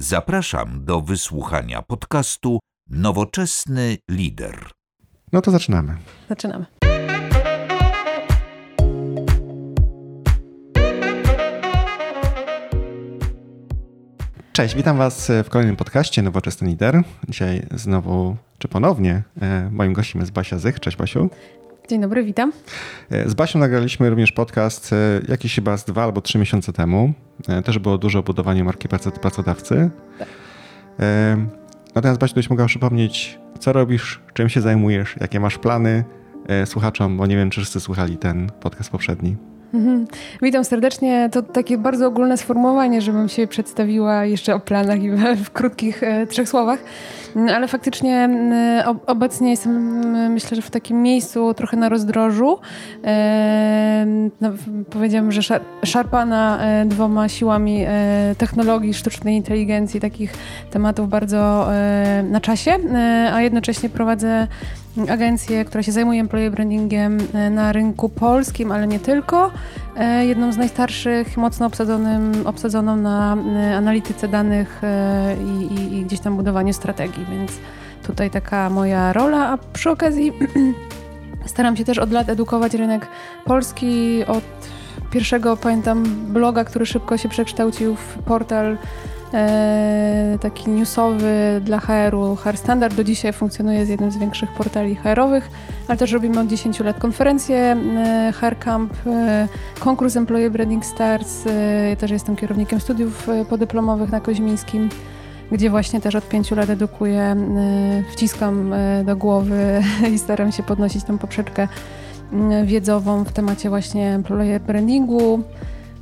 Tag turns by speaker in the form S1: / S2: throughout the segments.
S1: Zapraszam do wysłuchania podcastu Nowoczesny Lider.
S2: No to zaczynamy.
S3: Zaczynamy.
S2: Cześć, witam Was w kolejnym podcaście Nowoczesny Lider. Dzisiaj znowu, czy ponownie, e, moim gościem jest Basia Zych. Cześć Basiu.
S3: Dzień dobry, witam.
S2: E, z Basią nagraliśmy również podcast e, jakiś chyba z dwa albo trzy miesiące temu. Też było dużo budowania marki pracodawcy. Tak. Natomiast Basiu, byś mogła przypomnieć, co robisz, czym się zajmujesz, jakie masz plany słuchaczom, bo nie wiem, czy wszyscy słuchali ten podcast poprzedni.
S3: Mhm. Witam serdecznie. To takie bardzo ogólne sformułowanie, żebym się przedstawiła jeszcze o planach i w krótkich e, trzech słowach. Mm, ale faktycznie mm, obecnie jestem, mm, myślę, że w takim miejscu trochę na rozdrożu. E, no, powiedziałam, że szarpana e, dwoma siłami e, technologii, sztucznej inteligencji, takich tematów bardzo e, na czasie, e, a jednocześnie prowadzę agencję, która się zajmuje employee brandingiem e, na rynku polskim, ale nie tylko. E, jedną z najstarszych, mocno obsadzonym, obsadzoną na e, analityce danych i, i, i gdzieś tam budowaniu strategii, więc tutaj taka moja rola, a przy okazji staram się też od lat edukować rynek polski od pierwszego, pamiętam, bloga, który szybko się przekształcił w portal taki newsowy dla HR-u. HR Standard do dzisiaj funkcjonuje, jest jednym z większych portali HR-owych, ale też robimy od 10 lat konferencję e, HR Camp, e, konkurs Employee Branding Stars. E, ja też jestem kierownikiem studiów e, podyplomowych na Koźmińskim gdzie właśnie też od pięciu lat edukuję, e, wciskam do głowy i staram się podnosić tą poprzeczkę wiedzową w temacie właśnie employer brandingu,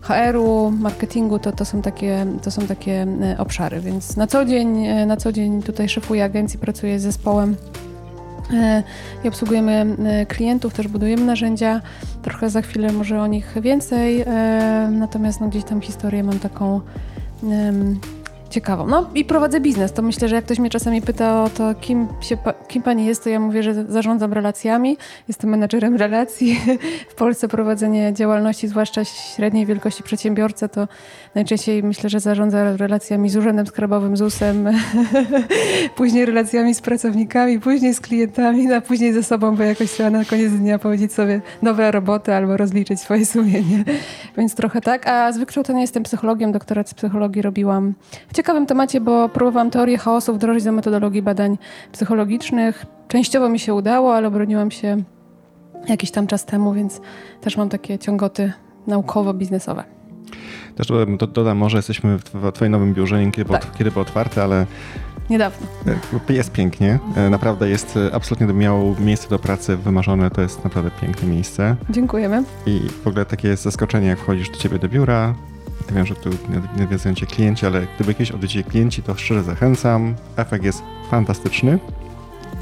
S3: HR-u, marketingu, to, to, są takie, to są takie e, obszary. Więc na co dzień, e, na co dzień tutaj szefuję agencji, pracuję z zespołem e, i obsługujemy klientów, też budujemy narzędzia. Trochę za chwilę może o nich więcej, natomiast no, gdzieś tam historię mam taką ciekawą. No i prowadzę biznes. To myślę, że jak ktoś mnie czasami pyta o to, kim, się, kim pani jest, to ja mówię, że zarządzam relacjami. Jestem menedżerem relacji. W Polsce prowadzenie działalności, zwłaszcza średniej wielkości przedsiębiorca, to najczęściej myślę, że zarządza relacjami z Urzędem Skarbowym, ZUS-em, później relacjami z pracownikami, później z klientami, no, a później ze sobą, bo jakoś trzeba na koniec dnia powiedzieć sobie dobra robota albo rozliczyć swoje sumienie. Więc trochę tak. A z wykształcenia jestem psychologiem, doktorat z psychologii robiłam w ciekawym temacie, bo próbowałam teorię chaosu wdrożyć do metodologii badań psychologicznych. Częściowo mi się udało, ale obroniłam się jakiś tam czas temu, więc też mam takie ciągoty naukowo-biznesowe.
S2: Też dodam, dodam, może jesteśmy w Twoim nowym biurze, nie kiedy, tak. kiedy było otwarte, ale
S3: Niedawno.
S2: E, jest pięknie. E, naprawdę jest e, absolutnie miał miejsce do pracy wymarzone. To jest naprawdę piękne miejsce.
S3: Dziękujemy.
S2: I w ogóle takie jest zaskoczenie, jak wchodzisz do ciebie do biura. Wiem, że tu nie nawiązują cię klienci, ale gdyby kiedyś odwiedzili klienci, to szczerze zachęcam. Efekt jest fantastyczny.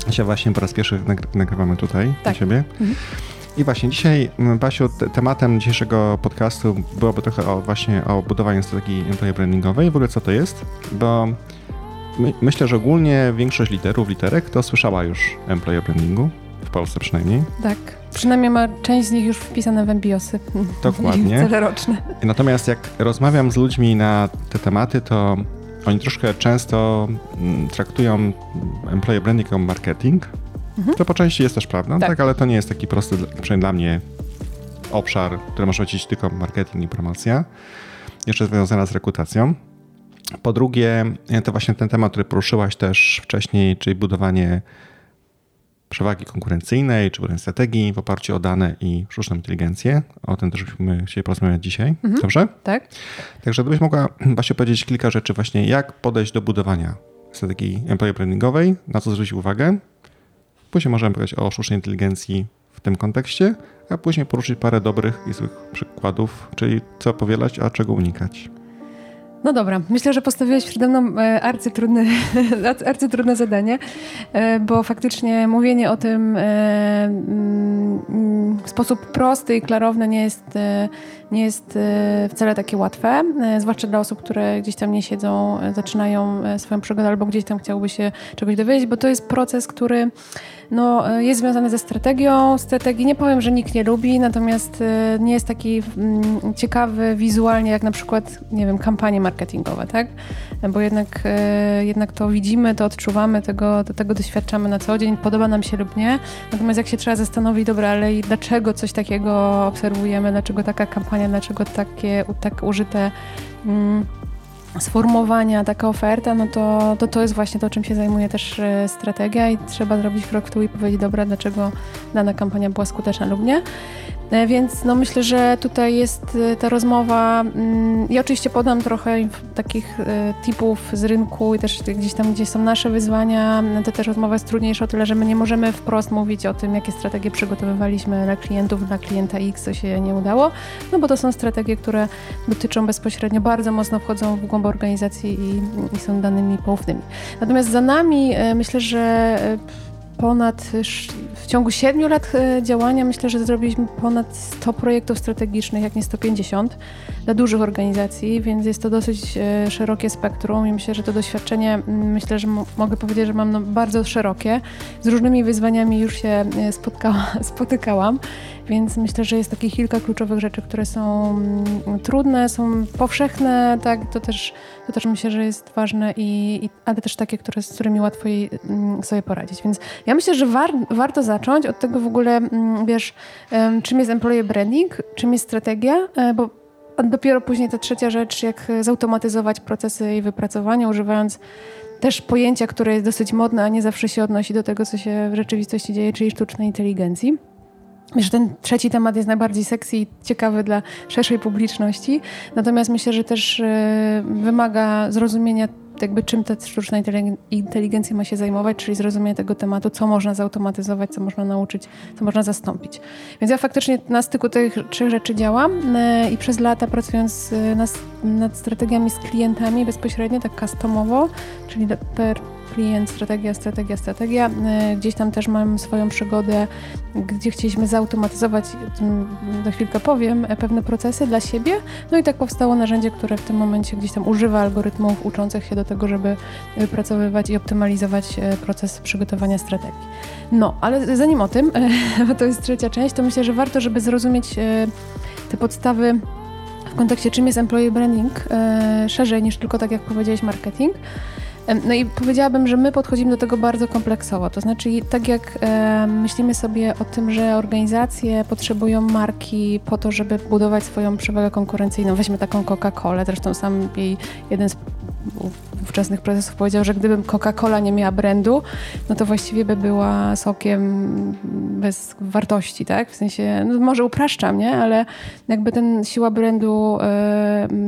S2: Dzisiaj właśnie po raz pierwszy nagrywamy tutaj tak. dla ciebie. Mhm. I właśnie dzisiaj, Basiu, tematem dzisiejszego podcastu byłoby trochę o właśnie o budowaniu strategii employee brandingowej. W ogóle co to jest? Bo my, myślę, że ogólnie większość literów, literek to słyszała już employee brandingu, w Polsce przynajmniej.
S3: Tak. Przynajmniej ma część z nich już wpisane w MBIOSy.
S2: Dokładnie.
S3: Cele roczne.
S2: Natomiast jak rozmawiam z ludźmi na te tematy, to oni troszkę często mm, traktują employee branding jako marketing. Mhm. To po części jest też prawda, tak. tak. ale to nie jest taki prosty, przynajmniej dla mnie, obszar, który może być tylko marketing i promocja. Jeszcze związana z rekrutacją. Po drugie, to właśnie ten temat, który poruszyłaś też wcześniej, czyli budowanie przewagi konkurencyjnej czy budowanie strategii w oparciu o dane i sztuczną inteligencję. O tym też byśmy chcieli porozmawiać dzisiaj. Mhm. Dobrze?
S3: Tak.
S2: Także gdybyś mogła właśnie powiedzieć kilka rzeczy właśnie, jak podejść do budowania strategii employee brandingowej, na co zwrócić uwagę. Później możemy powiedzieć o sztucznej inteligencji w tym kontekście, a później poruszyć parę dobrych i złych przykładów, czyli co powielać, a czego unikać.
S3: No dobra, myślę, że postawiłeś przede mną e, arcytrudne, arcytrudne zadanie, e, bo faktycznie mówienie o tym e, mm, w sposób prosty i klarowny nie jest, nie jest wcale takie łatwe, zwłaszcza dla osób, które gdzieś tam nie siedzą, zaczynają swoją przygodę albo gdzieś tam chciałby się czegoś dowiedzieć, bo to jest proces, który no, e, jest związany ze strategią. Strategii nie powiem, że nikt nie lubi, natomiast e, nie jest taki mm, ciekawy wizualnie jak na przykład, nie wiem, kampanie marketingowe, tak? Bo jednak, e, jednak to widzimy, to odczuwamy, tego, tego doświadczamy na co dzień, podoba nam się lub nie. Natomiast jak się trzeba zastanowić, dobra, ale dlaczego coś takiego obserwujemy, dlaczego taka kampania, dlaczego takie tak użyte mm, sformułowania, taka oferta, no to, to to jest właśnie to, czym się zajmuje też e, strategia i trzeba zrobić krok w tył i powiedzieć, dobra, dlaczego dana kampania była skuteczna lub nie. E, więc no myślę, że tutaj jest e, ta rozmowa. Mm, ja oczywiście podam trochę takich e, tipów z rynku i też gdzieś tam, gdzie są nasze wyzwania. To też rozmowa jest trudniejsza o tyle, że my nie możemy wprost mówić o tym, jakie strategie przygotowywaliśmy dla klientów, dla klienta X, co się nie udało, no bo to są strategie, które dotyczą bezpośrednio, bardzo mocno wchodzą w głąb organizacji i, i są danymi poufnymi. Natomiast za nami myślę, że ponad, w ciągu 7 lat e, działania myślę, że zrobiliśmy ponad 100 projektów strategicznych, jak nie 150, dla dużych organizacji, więc jest to dosyć e, szerokie spektrum i myślę, że to doświadczenie, myślę, że mogę powiedzieć, że mam no bardzo szerokie. Z różnymi wyzwaniami już się spotkała, spotykałam więc myślę, że jest takich kilka kluczowych rzeczy, które są mm, trudne, są powszechne, tak, to też, to też myślę, że jest ważne, i, i ale też takie, które, z którymi łatwo mm, sobie poradzić. Więc ja myślę, że war, warto zacząć od tego w ogóle, mm, wiesz, czym jest employee branding, czym jest strategia, e, bo dopiero później ta trzecia rzecz, jak zautomatyzować procesy i wypracowania, używając też pojęcia, które jest dosyć modne, a nie zawsze się odnosi do tego, co się w rzeczywistości dzieje, czyli sztucznej inteligencji że ten trzeci temat jest najbardziej sexy i ciekawy dla szerszej publiczności. Natomiast myślę, że też e, wymaga zrozumienia jakby czym ta sztuczna inteligencja ma się zajmować, czyli zrozumienie tego tematu, co można zautomatyzować, co można nauczyć, co można zastąpić. Więc ja faktycznie na styku tych trzech rzeczy działam e, i przez lata pracując e, nad, strategiami z klientami bezpośrednio, tak customowo, czyli per klient, strategia, strategia, strategia. E, gdzieś tam też mam swoją przygodę, gdzie chcieliśmy zautomatyzować, za chwilkę powiem, e, pewne procesy dla siebie. No i tak powstało narzędzie, które w tym momencie gdzieś tam używa algorytmów uczących się do tego, żeby wypracowywać i optymalizować e, proces przygotowania strategii. No, ale zanim o tym, bo to jest trzecia część, to myślę, że warto, żeby zrozumieć te podstawy w kontekście czym jest employee branding szerzej niż tylko tak jak powiedziałeś marketing. No i powiedziałabym, że my podchodzimy do tego bardzo kompleksowo. To znaczy, tak jak e, myślimy sobie o tym, że organizacje potrzebują marki po to, żeby budować swoją przewagę konkurencyjną. Weźmy taką Coca-Colę, zresztą sam jej jeden z ówczesnych prezesów powiedział, że gdybym Coca-Cola nie miała brandu, no to właściwie by była sokiem bez wartości, tak? W sensie, no może upraszczam, nie? Ale jakby ten siła brandu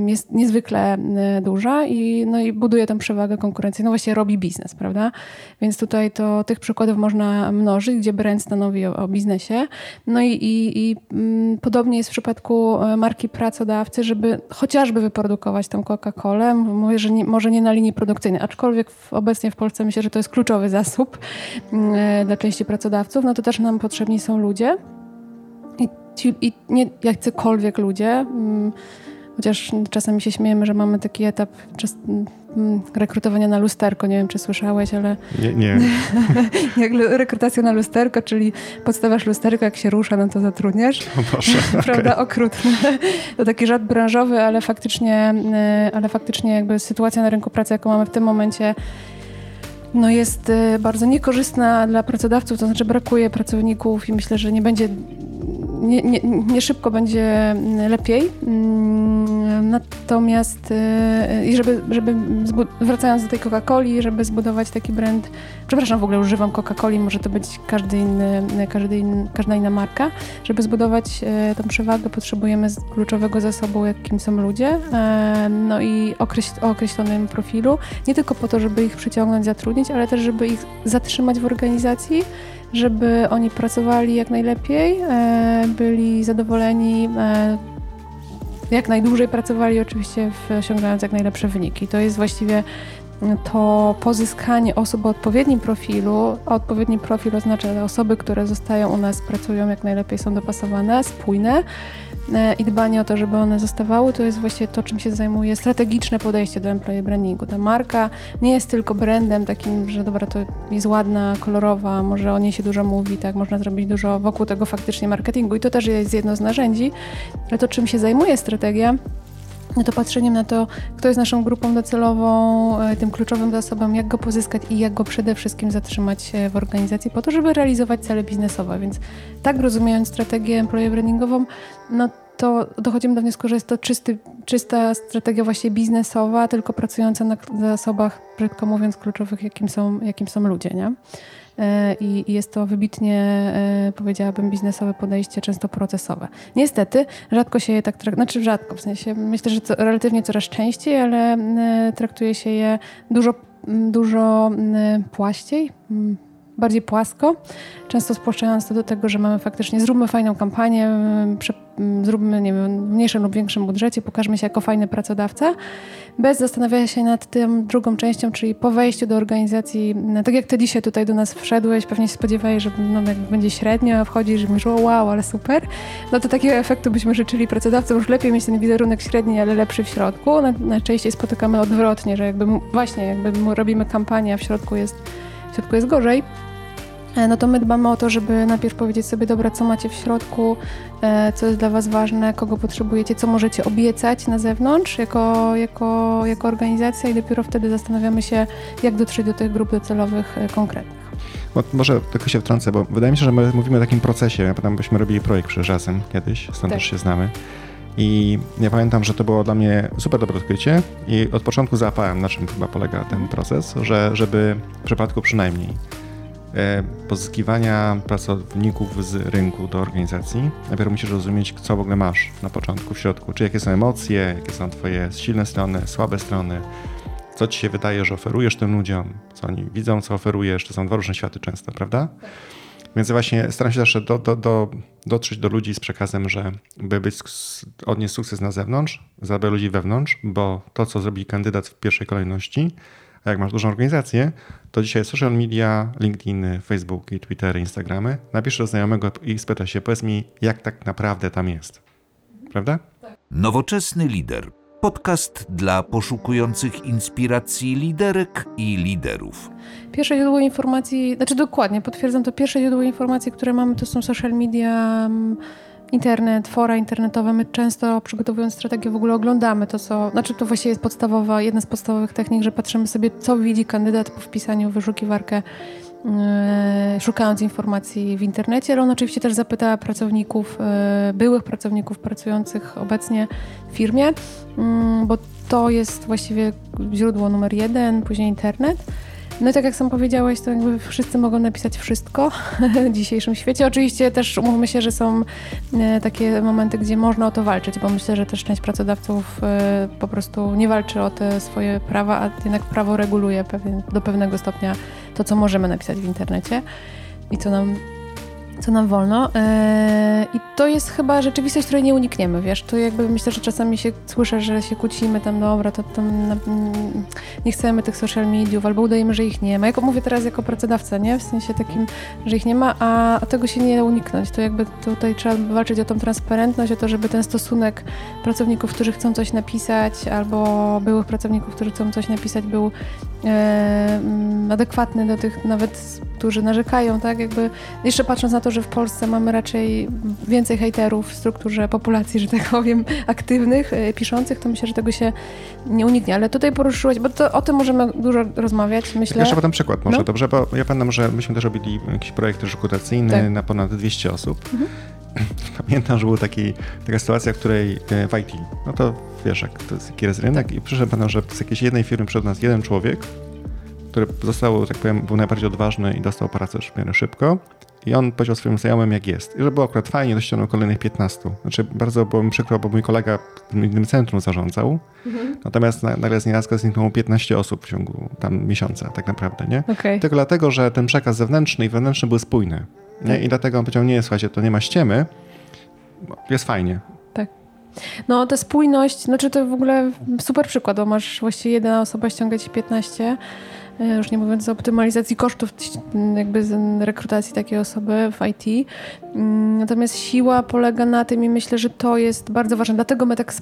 S3: jest niezwykle e, duża i, no i buduje tę przewagę konkurencyjną, właśnie robi biznes, prawda? Więc tutaj to tych przykładów można mnożyć, gdzie brand stanowi o, o biznesie. No i, i, i mm, podobnie jest w przypadku e, marki pracodawcy, żeby chociażby wyprodukować tą Coca-Colę, mówię, że nie, może nie na linii produkcyjnej, aczkolwiek w, obecnie w Polsce myślę, że to jest kluczowy zasób mm, e, dla części pracodawców, no to też nam potrzebni są ludzie i, ci, i nie jakkolwiek ludzie, mm, chociaż czasami się śmiejemy, że mamy taki etap mm, rekrutawania na lusterko. Nie wiem, czy słyszałeś, ale...
S2: Nie. nie.
S3: jak rekrutacja na lusterko, czyli podstawiasz lusterko, jak się rusza, no to zatrudniasz.
S2: O Boże,
S3: Prawda? Okay. Okrutne. To taki żart branżowy, ale faktycznie, e, ale faktycznie jakby sytuacja na rynku pracy, jaką mamy w tym momencie, no jest e, bardzo niekorzystna dla pracodawców, to znaczy brakuje pracowników i myślę, że nie będzie nie, nie, nie, szybko będzie lepiej. Mm, natomiast y, i żeby, żeby wracając do tej Coca-Coli, żeby zbudować taki brand, przepraszam, w ogóle używam Coca-Coli, może to być każdy inny, każdy in, każda inna marka. Żeby zbudować y, tą przewagę, potrzebujemy kluczowego zasobu, jakim są ludzie, e, no i o określonym profilu. Nie tylko po to, żeby ich przyciągnąć, zatrudnić, ale też, żeby ich zatrzymać w organizacji żeby oni pracowali jak najlepiej, e, byli zadowoleni, e, jak najdłużej pracowali, oczywiście osiągając jak najlepsze wyniki. To jest właściwie to pozyskanie osób o odpowiednim profilu. Odpowiedni profil oznacza osoby, które zostają u nas, pracują jak najlepiej, są dopasowane, spójne i dbanie o to, żeby one zostawały, to jest właśnie to, czym się zajmuje strategiczne podejście do employee brandingu. Ta marka nie jest tylko brandem takim, że dobra, to jest ładna, kolorowa, może o niej się dużo mówi, tak, można zrobić dużo wokół tego faktycznie marketingu i to też jest jedno z narzędzi, ale to, czym się zajmuje strategia, to patrzeniem na to, kto jest naszą grupą docelową, e, tym kluczowym zasobem, jak go pozyskać i jak go przede wszystkim zatrzymać e, w organizacji po to, żeby realizować cele biznesowe. Więc tak rozumiejąc strategię employee brandingową, no to dochodzimy do wniosku, że jest to czysty, czysta strategia właśnie biznesowa, tylko pracująca na zasobach, brzydko mówiąc, kluczowych, jakim są, jakim są ludzie, nie? E, i jest to wybitnie, e, powiedziałabym, biznesowe podejście, często procesowe. Niestety, rzadko się je tak traktuje, znaczy rzadko, w sensie myślę, że to relatywnie coraz częściej, ale e, traktuje się je dużo, dużo płaściej, bardziej płasko, często spłaszczając to do tego, że mamy faktycznie, zróbmy fajną kampanię, zróbmy, nie wiem, w mniejszym lub większym budżecie, pokażmy się jako fajny pracodawca, bez zastanawiania się nad tym drugą częścią, czyli po wejściu do organizacji, no, tak jak ty dzisiaj tutaj do nas wszedłeś, pewnie się spodziewałeś, że no, będzie średnio, a wchodzisz i mówisz, wow, ale super, no to takiego efektu byśmy życzyli pracodawcom, już lepiej mieć ten wizerunek średni, ale lepszy w środku. Najczęściej spotykamy odwrotnie, że jakby właśnie, jakby robimy kampanię, a w środku jest, środku jest gorzej. E, no to my dbamy o to, żeby najpierw powiedzieć sobie, dobra, co macie w środku, e, co jest dla Was ważne, kogo potrzebujecie, co możecie obiecać na zewnątrz jako, jako, jako organizacja i dopiero wtedy zastanawiamy się, jak dotrzeć do tych grup docelowych e, konkretnych.
S2: Bo może tylko się wtrącę, bo wydaje mi się, że my mówimy o takim procesie. Ja pamiętam, byśmy robili projekt przy razem kiedyś, stąd tak. też się znamy. I ja pamiętam, że to było dla mnie super dobre odkrycie i od początku załapałem, na czym chyba polega ten proces, że żeby w przypadku przynajmniej E, pozyskiwania pracowników z rynku do organizacji, najpierw musisz rozumieć, co w ogóle masz na początku, w środku. Czy jakie są emocje, jakie są twoje silne strony, słabe strony, co ci się wydaje, że oferujesz tym ludziom, co oni widzą, co oferujesz. To są dwa różne światy często, prawda? Więc właśnie staram się zawsze do, do, do, dotrzeć do ludzi z przekazem, że by być, odnieść sukces na zewnątrz, zadbać ludzi wewnątrz, bo to, co zrobi kandydat w pierwszej kolejności, a jak masz dużą organizację, to dzisiaj social media, LinkedIn, Facebook, Twitter, Instagramy, napisz do znajomego i spyta się, powiedz mi, jak tak naprawdę tam jest. Prawda?
S1: Nowoczesny lider. Podcast dla poszukujących inspiracji liderek i liderów.
S3: Pierwsze źródło informacji, znaczy dokładnie, potwierdzam to, pierwsze źródło informacji, które mamy, to są social media, mm, internet, fora internetowe. My często przygotowując strategię w ogóle oglądamy to, co, znaczy to właściwie jest podstawowa, jedna z podstawowych technik, że patrzymy sobie, co widzi kandydat po wpisaniu w wyszukiwarkę, szukając informacji w internecie, ale on oczywiście też zapyta pracowników, yy, byłych pracowników pracujących obecnie w firmie, yy, bo to jest właściwie źródło numer jeden, później internet. No i tak jak sam powiedziałeś, to jakby wszyscy mogą napisać wszystko w dzisiejszym świecie. Oczywiście też umówmy się, że są e, takie momenty, gdzie można o to walczyć, bo myślę, że też część pracodawców e, po prostu nie walczy o te swoje prawa, a jednak prawo reguluje do pewnego stopnia to, co możemy napisać w internecie i co nam co nam wolno. Eee, I to jest chyba rzeczywistość, której nie unikniemy, wiesz. To jakby myślę, że czasami się słyszę, że się kłócimy tam, dobra, to tam na, nie chcemy tych social mediów, albo udajemy, że ich nie ma. Jako mówię teraz jako pracodawca, nie? W sensie takim, że ich nie ma, a, a tego się nie da uniknąć. To jakby tutaj trzeba walczyć o tą transparentność, o to, żeby ten stosunek pracowników, którzy chcą coś napisać, albo byłych pracowników, którzy chcą coś napisać, był e, adekwatny do tych nawet, którzy narzekają, tak? Jakby jeszcze patrząc na to, że w Polsce mamy raczej więcej hejterów w strukturze populacji, że tak powiem, aktywnych, e, piszących, to myślę, że tego się nie uniknie. Ale tutaj poruszyłeś, bo to, o tym możemy dużo rozmawiać, myślę.
S2: Jeszcze podam przykład może, no. dobrze? Bo ja pamiętam, że myśmy też robili jakiś projekt rekrutacyjny tak. na ponad 200 osób. Mhm. Pamiętam, że była taki, taka sytuacja, w której e, w IT, no to wiesz, jak to jest, jaki jest rynek tak. i przyszedł pan, że z jakiejś jednej firmy przed nas jeden człowiek, który został, tak powiem, był najbardziej odważny i dostał pracę w miarę szybko. I on powiedział swoim znajomym, jak jest. I że było akurat fajnie, to ściągnął kolejnych 15. Znaczy, bardzo było mi przykro, bo mój kolega w innym centrum zarządzał. Mhm. Natomiast nagle z nienacka zniknęło 15 osób w ciągu tam miesiąca, tak naprawdę, nie? Okay. Tylko dlatego, że ten przekaz zewnętrzny i wewnętrzny był spójny. Nie? Tak. I dlatego on powiedział, nie, słuchajcie, to nie ma ściemy, jest fajnie.
S3: Tak. No, ta spójność, znaczy to w ogóle super przykład, bo masz właściwie jedna osoba ściągać 15 e, już nie mówiąc o optymalizacji kosztów jakby rekrutacji takiej osoby w IT. Mm, natomiast siła polega na tym i myślę, że to jest bardzo ważne. Dlatego my tak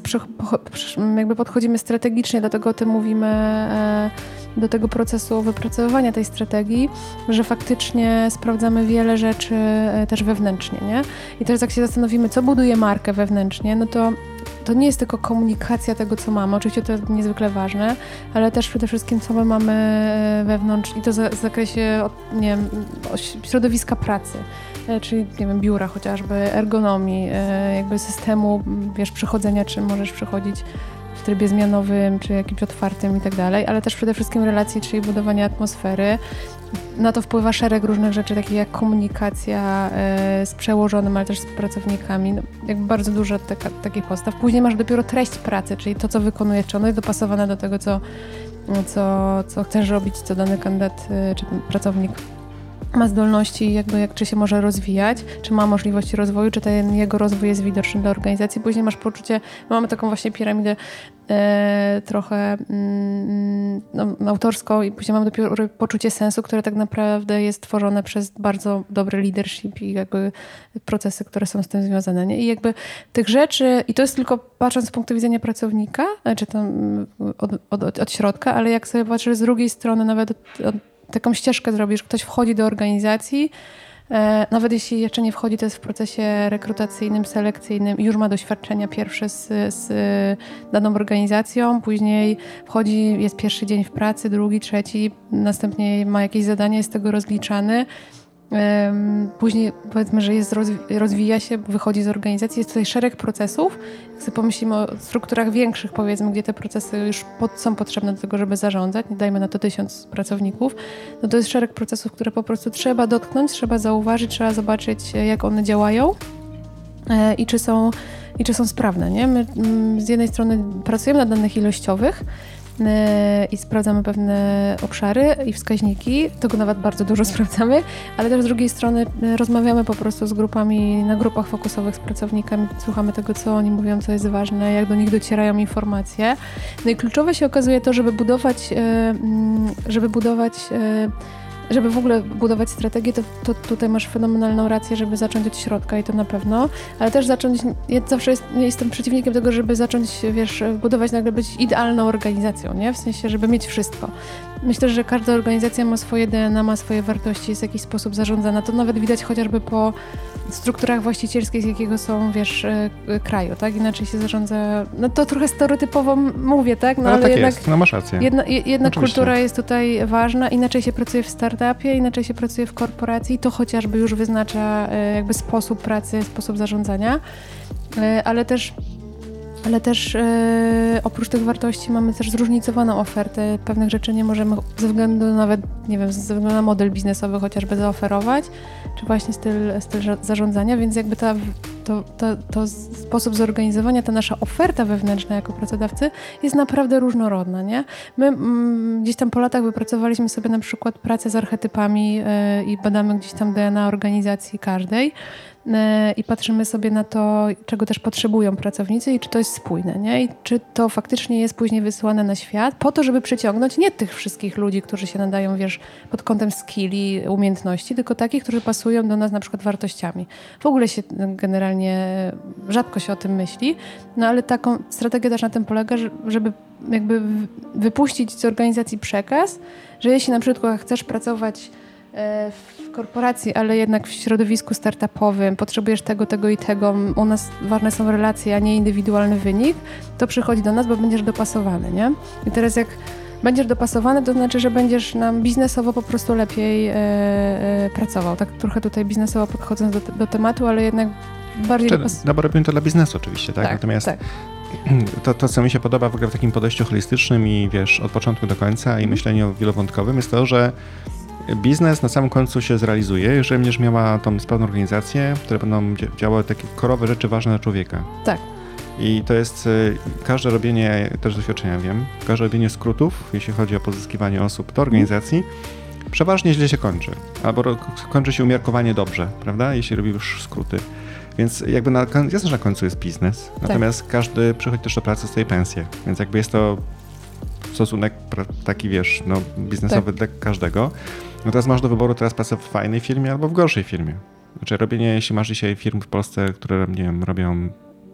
S3: jakby podchodzimy strategicznie, dlatego o tym mówimy e, do tego procesu wypracowywania tej strategii, że faktycznie sprawdzamy wiele rzeczy e, też wewnętrznie, nie? I teraz jak się zastanowimy, co buduje markę wewnętrznie, no to to nie jest tylko komunikacja tego, co mamy. Oczywiście to jest niezwykle ważne, ale też przede wszystkim, co my mamy e, wewnątrz i to w zakresie nie wiem, środowiska pracy e, czyli nie wiem, biura chociażby, ergonomii, jakby systemu, wiesz, przychodzenia, czy możesz przychodzić w trybie zmianowym, czy jakimś otwartym i tak dalej, ale też przede wszystkim relacji, czyli budowanie atmosfery. Na to wpływa szereg różnych rzeczy, takich jak komunikacja e, z przełożonym, ale też z pracownikami. No, jakby bardzo dużo taka, takich postaw. Później masz dopiero treść pracy, czyli to, co wykonujesz, czy ono jest dopasowane do tego, co, co, co chcesz robić, co dany kandydat e, czy pracownik ma zdolności, jakby jak, czy się może rozwijać, czy ma możliwości rozwoju, czy ten jego rozwój jest widoczny dla organizacji. Później masz poczucie, mamy taką właśnie piramidę e, trochę mm, no, autorską i później mamy dopiero poczucie sensu, które tak naprawdę jest tworzone przez bardzo dobry leadership i jakby procesy, które są z tym związane. Nie? I jakby tych rzeczy, i to jest tylko patrząc z punktu widzenia pracownika, czy tam od, od, od środka, ale jak sobie patrzysz z drugiej strony, nawet od, od taką ścieżkę zrobisz, ktoś wchodzi do organizacji, e, nawet jeśli jeszcze nie wchodzi, to jest w procesie rekrutacyjnym, selekcyjnym już ma doświadczenia pierwsze z, z daną organizacją, później wchodzi, jest pierwszy dzień w pracy, drugi, trzeci, następnie ma jakieś zadanie, jest tego rozliczany Później powiedzmy, że jest, rozwija się, wychodzi z organizacji. Jest tutaj szereg procesów. Jak sobie pomyślimy o strukturach większych, powiedzmy, gdzie te procesy już pod, są potrzebne do tego, żeby zarządzać, dajmy na to tysiąc pracowników, no to jest szereg procesów, które po prostu trzeba dotknąć, trzeba zauważyć, trzeba zobaczyć, jak one działają e, i czy są, i czy są sprawne. Nie? My mm, z jednej strony pracujemy na danych ilościowych, i sprawdzamy pewne obszary i wskaźniki. Tego nawet bardzo dużo sprawdzamy, ale też z drugiej strony e, rozmawiamy po prostu z grupami, na grupach fokusowych z pracownikami, słuchamy tego, co oni mówią, co jest ważne, jak do nich docierają informacje. No i kluczowe się okazuje to, żeby budować, e, mm, żeby budować żeby w ogóle budować strategię, to, to, tutaj masz fenomenalną rację, żeby zacząć od środka i to na pewno, ale też zacząć, ja zawsze jest, jestem przeciwnikiem tego, żeby zacząć, wiesz, budować nagle być idealną organizacją, nie? W sensie, żeby mieć wszystko. Myślę, że każda organizacja ma swoje DNA, ma swoje wartości, jest w jakiś sposób zarządzana. To nawet widać chociażby po strukturach właścicielskich, z jakiego są, wiesz, e, kraju, tak? Inaczej się zarządza, no to trochę stereotypowo mówię, tak?
S2: No, ale, ale tak jednak, jest, no masz rację.
S3: Jedna, jedna kultura jest tutaj ważna, inaczej się pracuje w startupie, inaczej się pracuje w korporacji, to chociażby już wyznacza e, jakby sposób pracy, sposób zarządzania, e, ale też ale też e, oprócz tych wartości mamy też zróżnicowaną ofertę. Pewnych rzeczy nie możemy ze względu nawet, nie wiem, ze względu na model biznesowy chociażby zaoferować, czy właśnie styl, styl zarządzania, więc jakby ta, to, to, to sposób zorganizowania, ta nasza oferta wewnętrzna jako pracodawcy jest naprawdę różnorodna, nie? My mm, gdzieś tam po latach wypracowaliśmy sobie na przykład pracę z archetypami e, i badamy gdzieś tam DNA organizacji każdej. E, i patrzymy sobie na to, czego też potrzebują pracownicy i czy to jest spójne, nie? I czy to faktycznie jest później wysyłane na świat, po to, żeby przyciągnąć nie tych wszystkich ludzi, którzy się nadają, wiesz, pod kątem skilli, umiejętności, tylko takich, którzy pasują do nas na przykład wartościami. W ogóle się generalnie rzadko się o tym myśli, no ale taką strategia też na tym polega, żeby jakby wypuścić z organizacji przekaz, że jeśli na przykład chcesz pracować w korporacji, ale jednak w środowisku startupowym potrzebujesz tego, tego i tego, u nas ważne są relacje, a nie indywidualny wynik, to przychodzi do nas, bo będziesz dopasowany, nie? I teraz jak będziesz dopasowany, to znaczy, że będziesz nam biznesowo po prostu lepiej e, e, pracował. Tak trochę tutaj biznesowo podchodząc do, do tematu, ale jednak bardziej...
S2: Czy, dopas- no bo robimy to dla biznesu oczywiście, tak? tak Natomiast tak. To, to, co mi się podoba w ogóle w takim podejściu holistycznym i wiesz, od początku do końca i mhm. myśleniu wielowątkowym jest to, że biznes na samym końcu się zrealizuje, jeżeli będziesz miała tą sprawną organizację, które będą działały takie korowe rzeczy ważne dla człowieka.
S3: Tak.
S2: I to jest y, każde robienie, też doświadczenia wiem, każde robienie skrótów, jeśli chodzi o pozyskiwanie osób do organizacji, przeważnie źle się kończy. Albo kończy się umiarkowanie dobrze, prawda? Jeśli robi już skróty. Więc jakby na, jasne, że na końcu jest biznes, tak. natomiast każdy przychodzi też do pracy z tej pensji, więc jakby jest to stosunek taki, wiesz, no, biznesowy tak. dla każdego. No teraz masz do wyboru teraz pracę w fajnej firmie albo w gorszej firmie. Znaczy robienie, jeśli masz dzisiaj firm w Polsce, które, nie wiem, robią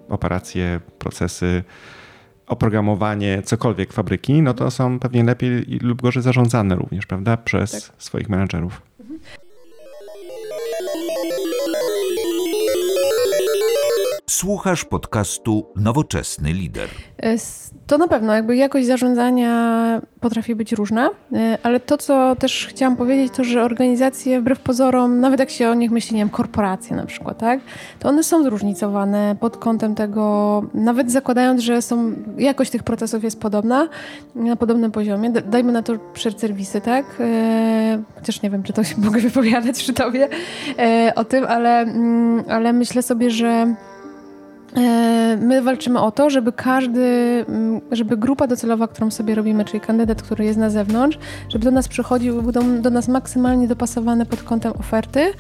S2: operacje, procesy, oprogramowanie, cokolwiek fabryki, no to są pewnie lepiej lub gorzej zarządzane również, prawda, przez tak. swoich menedżerów.
S1: Słuchasz podcastu Nowoczesny Lider.
S3: E, to na pewno, jakby jakość zarządzania potrafi być różna, e, ale to, co też chciałam powiedzieć, to, że organizacje wbrew pozorom, nawet jak się o nich myśli, nie wiem, korporacje na przykład, tak, to one są zróżnicowane pod kątem tego, nawet zakładając, że są, jakość tych procesów jest podobna, na podobnym poziomie, dajmy na to przed serwisy, tak, e, chociaż nie wiem, czy to się mogę wypowiadać przy tobie o tym, ale, mm, ale myślę sobie, że my walczymy o to, żeby każdy, mm, żeby grupa docelowa, którą sobie robimy, czyli kandydat, który jest na zewnątrz, żeby do nas przychodził, był do nas maksymalnie dopasowany pod kątem oferty,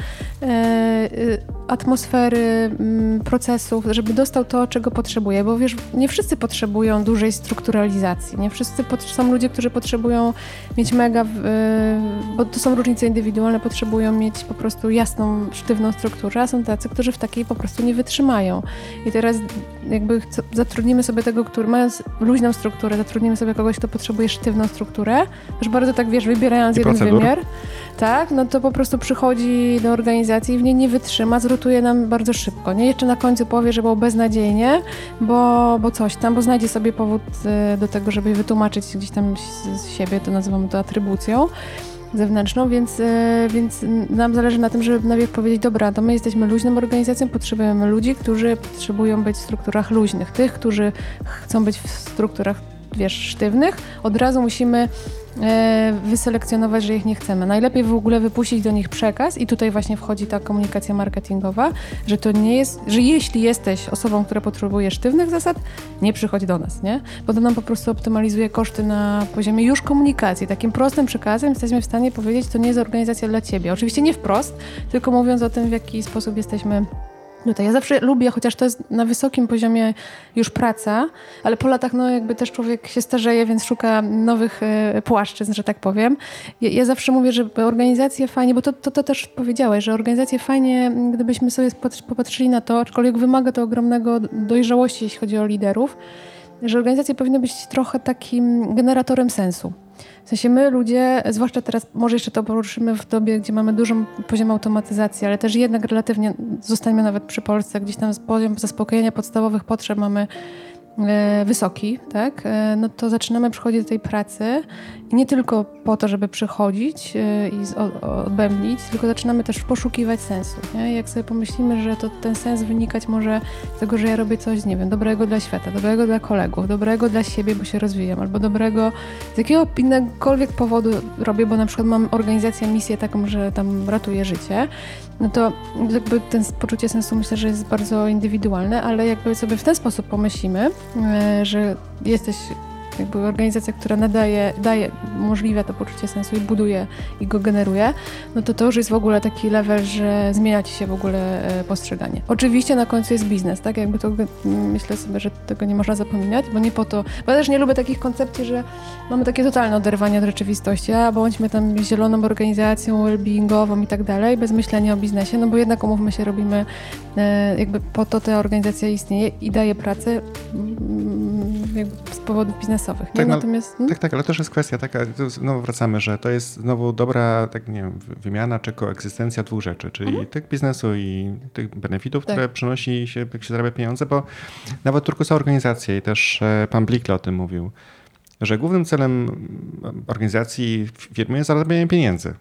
S3: e, y, atmosfery, mm, procesów, żeby dostał to, czego potrzebuje, bo wiesz, nie wszyscy potrzebują dużej strukturalizacji, nie wszyscy są ludzie, którzy potrzebują mieć mega, bo to są różnice indywidualne, potrzebują mieć po prostu jasną, sztywną strukturę, a są tacy, którzy w takiej po prostu nie wytrzymają. I teraz jakby zatrudnimy sobie tego, który mając luźną strukturę, zatrudnimy sobie kogoś, kto potrzebuje sztywną strukturę, już bardzo tak, wiesz, wybierając I jeden procedur. wymiar, tak, no to po prostu przychodzi do organizacji i w niej nie wytrzyma, zrotuje nam bardzo szybko, nie? Jeszcze na końcu powie, że było beznadziejnie, bo, bo coś tam, bo znajdzie sobie powód y, do tego, żeby wytłumaczyć gdzieś tam z siebie, to nazywamy to atrybucją zewnętrzną, więc, e, więc nam zależy na tym, żeby najpierw powiedzieć, dobra, to my jesteśmy luźną organizacją, potrzebujemy ludzi, którzy potrzebują być w strukturach luźnych. Tych, którzy chcą być w strukturach wiesz, sztywnych, od razu musimy e, wyselekcjonować, że ich nie chcemy. Najlepiej w ogóle wypuścić do nich przekaz i tutaj właśnie wchodzi ta komunikacja marketingowa, że to nie jest, że jeśli jesteś osobą, która potrzebuje sztywnych zasad, nie przychodź do nas, nie? Bo to nam po prostu optymalizuje koszty na poziomie już komunikacji. Takim prostym przekazem jesteśmy w stanie powiedzieć, to nie jest organizacja dla ciebie. Oczywiście nie wprost, tylko mówiąc o tym, w jaki sposób jesteśmy Tutaj ja zawsze lubię, chociaż to jest na wysokim poziomie już praca, ale po latach no jakby też człowiek się starzeje, więc szuka nowych e, płaszczyzn, że tak powiem. Ja, ja zawsze mówię, że organizacje fajnie, bo to, to, to też powiedziałeś, że organizacje fajnie, gdybyśmy sobie popatrzyli na to, aczkolwiek wymaga to ogromnego dojrzałości, jeśli chodzi o liderów, że organizacje powinny być trochę takim generatorem sensu. W sensie my ludzie, zwłaszcza teraz, może jeszcze to poruszymy w dobie, gdzie mamy dużą poziom automatyzacji, ale też jednak relatywnie, zostańmy nawet przy Polsce, gdzieś tam poziom zaspokojenia podstawowych potrzeb mamy wysoki, tak, e, no to zaczynamy przychodzić do tej pracy nie tylko po to, żeby przychodzić e, i odbębnić, tylko zaczynamy też poszukiwać sensu. Nie? Jak sobie pomyślimy, że to ten sens wynikać może z tego, że ja robię coś, nie wiem, dobrego dla świata, dobrego dla kolegów, dobrego dla siebie, bo się rozwijam, albo dobrego z jakiego innegokolwiek powodu robię, bo na przykład mam organizację, misję taką, że tam ratuję życie, no to jakby ten poczucie sensu myślę, że jest bardzo indywidualne, ale jakby sobie w ten sposób pomyślimy, e, że jesteś jakby organizacja, która nadaje, daje, umożliwia to poczucie sensu i buduje i go generuje, no to to już jest w ogóle taki level, że zmienia ci się w ogóle e, postrzeganie. Oczywiście na końcu jest biznes, tak? Jakby to myślę sobie, że tego nie można zapominać, bo nie po to, bo ja też nie lubię takich koncepcji, że mamy takie totalne oderwanie od rzeczywistości, a bądźmy tam zieloną organizacją, well-beingową i tak dalej, bez myślenia o biznesie, no bo jednak umówmy się, robimy e, jakby po to ta organizacja istnieje i daje pracę z powodów biznesowych.
S2: Tak, no, Natomiast, hmm? tak, tak, ale też jest kwestia taka, znowu wracamy, że to jest znowu dobra tak, nie wiem, wymiana czy koegzystencja dwóch rzeczy, czyli mhm. tych biznesu i tych benefitów, tak. które przynosi się, jak się zarabia pieniądze, bo nawet tylko są organizacje i też e, pan Blikle o tym mówił, że głównym celem organizacji firmy jest zarabianie pieniędzy.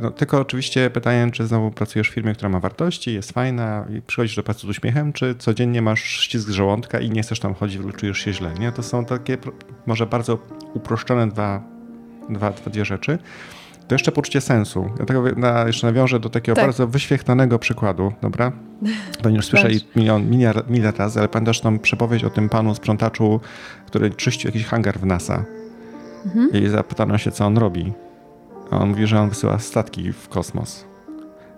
S2: No, tylko oczywiście pytanie, czy znowu pracujesz w firmie, która ma wartości, jest fajna i przychodzisz do pracy z uśmiechem, czy codziennie masz ścisk żołądka i nie chcesz tam chodzić, czujesz się źle. Nie? To są takie może bardzo uproszczone dwa, dwa, dwie rzeczy. To jeszcze poczucie sensu. Ja tego na, jeszcze nawiążę do takiego tak. bardzo wyświechtanego przykładu, dobra? Pewnie już słyszeli milion, miliard, miliard razy, ale pamiętasz tą przepowiedź o tym panu sprzątaczu, który czyścił jakiś hangar w NASA. Mhm. I zapytano się, co on robi. A on mówi, że on wysyła statki w kosmos.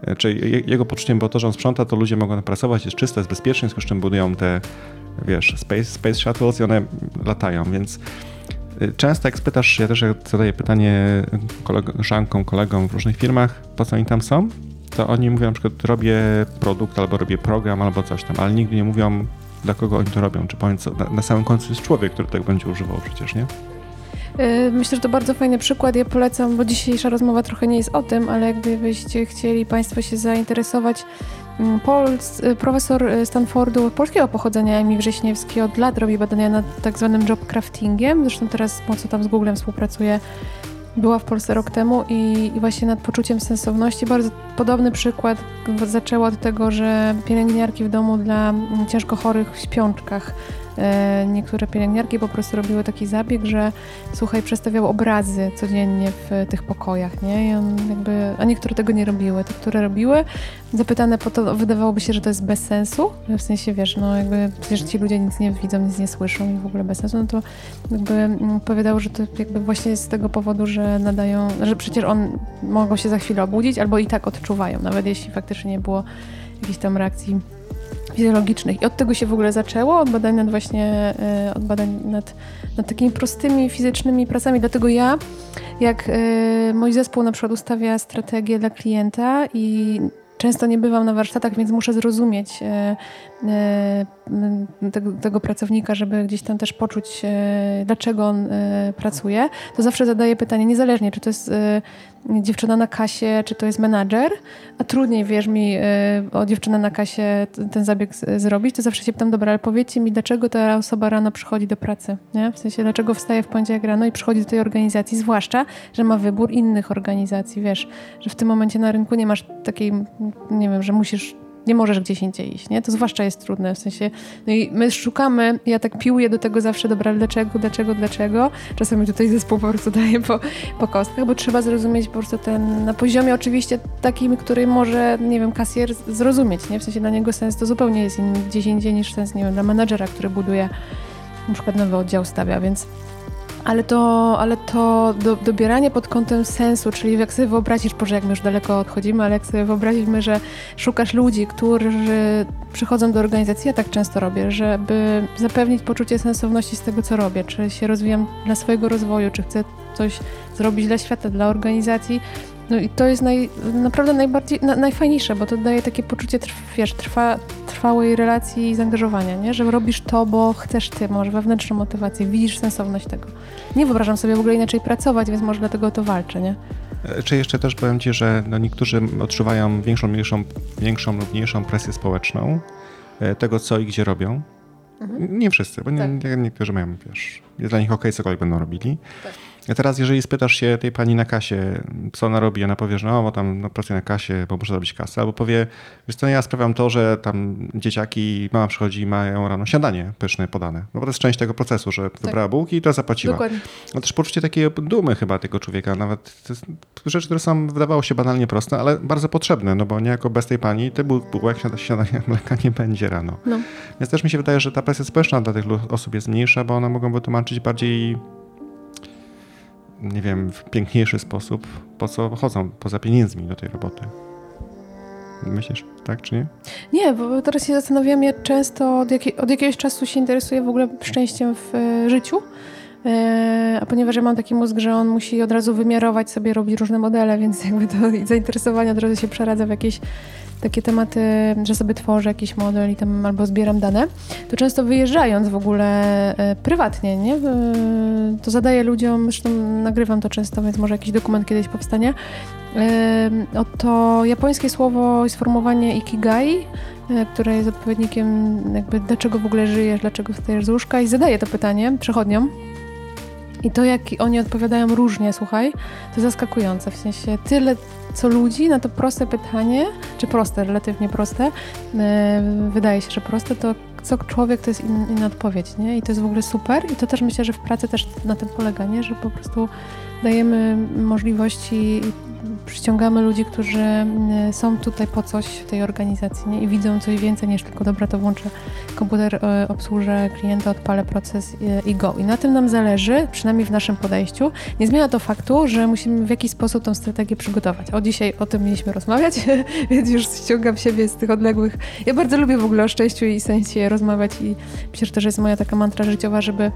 S2: E, czyli jego poczuciem było to, że on sprząta, to ludzie mogą pracować, jest czyste, jest bezpiecznie, z czym budują te, wiesz, space, space shuttles i one latają, więc Często jak spytasz, ja też zadaję pytanie koleżankom, kolegom w różnych firmach, po co oni tam są, to oni mówią na przykład robię produkt albo robię program albo coś tam, ale nigdy nie mówią dla kogo oni to robią, czy powiem, na, na samym końcu jest człowiek, który tak będzie używał przecież, nie?
S3: Y, myślę, że to bardzo fajny przykład. Ja polecam, bo dzisiejsza rozmowa trochę nie jest o tym, ale gdybyście chcieli Państwo się zainteresować, mm, Pols, y, profesor y, Stanfordu polskiego pochodzenia, Emi Wrześniewski, od lat robi badania nad tak zwanym job craftingiem. Zresztą teraz mocno tam z Googlem współpracuje. Była w Polsce rok temu i, i właśnie nad poczuciem sensowności. Bardzo podobny przykład zaczęła od tego, że pielęgniarki w domu dla mm, ciężko chorych w śpiączkach E, niektóre pielęgniarki po prostu robiły taki zabieg, że słuchaj, przestawiał obrazy codziennie w tych pokojach, nie? I on jakby, a niektóre tego nie robiły. Te, które robiły, zapytane po to, wydawałoby się, że to jest bez sensu. W sensie, wiesz, no jakby przecież ci ludzie nic nie widzą, nic nie słyszą i w ogóle bez sensu, no to jakby mm, powiedział, że to jakby właśnie z tego powodu, że nadają, że przecież on mogą się za chwilę obudzić albo i tak odczuwają, nawet jeśli faktycznie nie było jakiejś tam reakcji fizjologicznych. I od tego się w ogóle zaczęło, od badań nad właśnie, e, od badań nad, nad takimi prostymi fizycznymi pracami. Dlatego ja, jak e, mój zespół na przykład ustawia strategię dla klienta i często nie bywam na warsztatach, więc muszę zrozumieć e, tego, tego, pracownika, żeby gdzieś tam też poczuć, dlaczego on pracuje, to zawsze zadaję pytanie, niezależnie czy to jest dziewczyna na kasie, czy to jest menadżer, a trudniej, wierz mi, y, o dziewczynę na kasie ten zabieg zrobić, to zawsze się pytam, dobra, ale powiedzcie mi, dlaczego ta osoba rano przychodzi do pracy, nie? W sensie, dlaczego wstaje w poniedziałek rano i przychodzi do tej organizacji, zwłaszcza, że ma wybór innych organizacji, wiesz, że w tym momencie na rynku nie masz takiej, nie wiem, że musisz nie możesz gdzieś indziej iść, nie? To zwłaszcza jest trudne, w sensie, no i my szukamy, ja tak piłuję do tego zawsze, dobra, dlaczego, dlaczego, dlaczego? Czasami tutaj zespół po prostu daje po, po kostkach, bo trzeba zrozumieć po prostu ten, na poziomie oczywiście takim, który może, nie wiem, kasjer zrozumieć, nie? W sensie dla niego sens to zupełnie jest inny gdzieś indziej niż sens, nie wiem, dla menadżera, który buduje na przykład nowy oddział stawia, więc ale to, ale to do, dobieranie pod kątem sensu, czyli jak sobie wyobrazisz, Boże, jak my już daleko odchodzimy, ale jak sobie wyobrazimy, że szukasz ludzi, którzy przychodzą do organizacji, ja tak często robię, żeby zapewnić poczucie sensowności z tego, co robię, czy się rozwijam dla swojego rozwoju, czy chcę coś zrobić dla świata, dla organizacji, no i to jest naj, naprawdę najbardziej, na, najfajniejsze, bo to daje takie poczucie, wiesz, trwa, trwałej relacji i zaangażowania, nie? Że robisz to, bo chcesz ty, może wewnętrzną motywację, widzisz sensowność tego. Nie wyobrażam sobie w ogóle inaczej pracować, więc może dlatego o to walczę, nie?
S2: E, czy jeszcze też powiem Ci, że no niektórzy odczuwają większą, mniejszą, większą lub mniejszą presję społeczną e, tego, co i gdzie robią. Mhm. Nie wszyscy, bo tak. nie, niektórzy mają, wiesz, jest dla nich ok, cokolwiek będą robili. Tak. A teraz, jeżeli spytasz się tej pani na kasie, co ona robi, ona powie, że no, bo tam no, pracuję na kasie, bo muszę zrobić kasę, albo powie, wiesz co, ja sprawiam to, że tam dzieciaki, mama przychodzi i mają rano śniadanie pyszne podane. No bo to jest część tego procesu, że tak. wybrała bułki i to zapłaciła. Dokładnie. No też poczucie takiej dumy chyba tego człowieka, nawet to jest rzeczy, które są, wydawało się banalnie proste, ale bardzo potrzebne, no bo niejako bez tej pani ty bułek śniadania mleka nie będzie rano. No. Więc też mi się wydaje, że ta presja społeczna dla tych osób jest mniejsza, bo one mogą wytłumaczyć bardziej nie wiem, w piękniejszy sposób, po co chodzą poza pieniędzmi do tej roboty. Myślisz, tak czy nie?
S3: Nie, bo teraz się zastanawiam, ja często od, od jakiegoś czasu się interesuję w ogóle szczęściem w e, życiu. E, a ponieważ ja mam taki mózg, że on musi od razu wymiarować sobie, robić różne modele, więc jakby to zainteresowanie od razu się przeradza w jakieś takie tematy, że sobie tworzę jakiś model i tam albo zbieram dane, to często wyjeżdżając w ogóle e, prywatnie, nie? To zadaję ludziom, zresztą nagrywam to często, więc może jakiś dokument kiedyś powstanie. E, oto japońskie słowo i sformułowanie ikigai, e, które jest odpowiednikiem jakby dlaczego w ogóle żyjesz, dlaczego wstajesz z łóżka i zadaję to pytanie przechodniom. I to, jak oni odpowiadają różnie, słuchaj, to zaskakujące. W sensie tyle co ludzi na to proste pytanie, czy proste, relatywnie proste, e, wydaje się, że proste, to co człowiek to jest in, inna odpowiedź, nie? I to jest w ogóle super i to też myślę, że w pracy też na tym polega, nie? Że po prostu dajemy możliwości przyciągamy ludzi, którzy mm, są tutaj po coś w tej organizacji nie? i widzą coś więcej niż tylko dobra, to włączę komputer, e, obsłużę klienta, odpalę proces i go. I na tym nam zależy, przynajmniej w naszym podejściu. Nie zmienia to faktu, że musimy w jakiś sposób tą strategię przygotować. O dzisiaj o tym mieliśmy rozmawiać, więc już ściągam siebie z tych odległych. Ja bardzo lubię w ogóle o szczęściu i sensie rozmawiać i myślę, że też jest moja taka mantra życiowa, żeby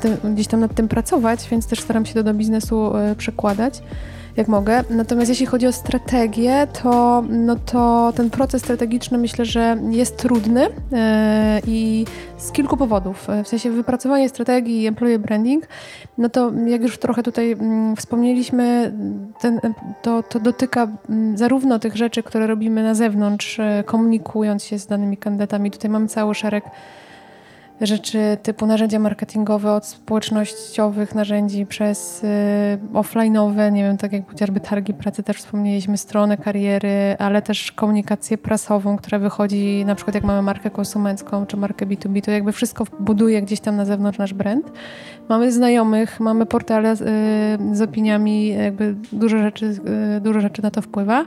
S3: tym, gdzieś tam nad tym pracować, więc też staram się to do biznesu przekładać jak mogę. Natomiast jeśli chodzi o strategię, to, no to ten proces strategiczny myślę, że jest trudny e, i z kilku powodów. W sensie wypracowanie strategii i employee branding, no to jak już trochę tutaj mm, wspomnieliśmy, ten, to, to dotyka mm, zarówno tych rzeczy, które robimy na zewnątrz, e, komunikując się z danymi kandydatami. Tutaj mamy cały szereg rzeczy typu narzędzia marketingowe od społecznościowych narzędzi przez y, offline'owe, nie wiem, tak jak chociażby targi pracy też wspomnieliśmy, stronę kariery, ale też komunikację prasową, która wychodzi na przykład jak mamy markę konsumencką czy markę B2B, to jakby wszystko buduje gdzieś tam na zewnątrz nasz brand. Mamy znajomych, mamy portale y, z opiniami, jakby dużo rzeczy, y, dużo rzeczy na to wpływa.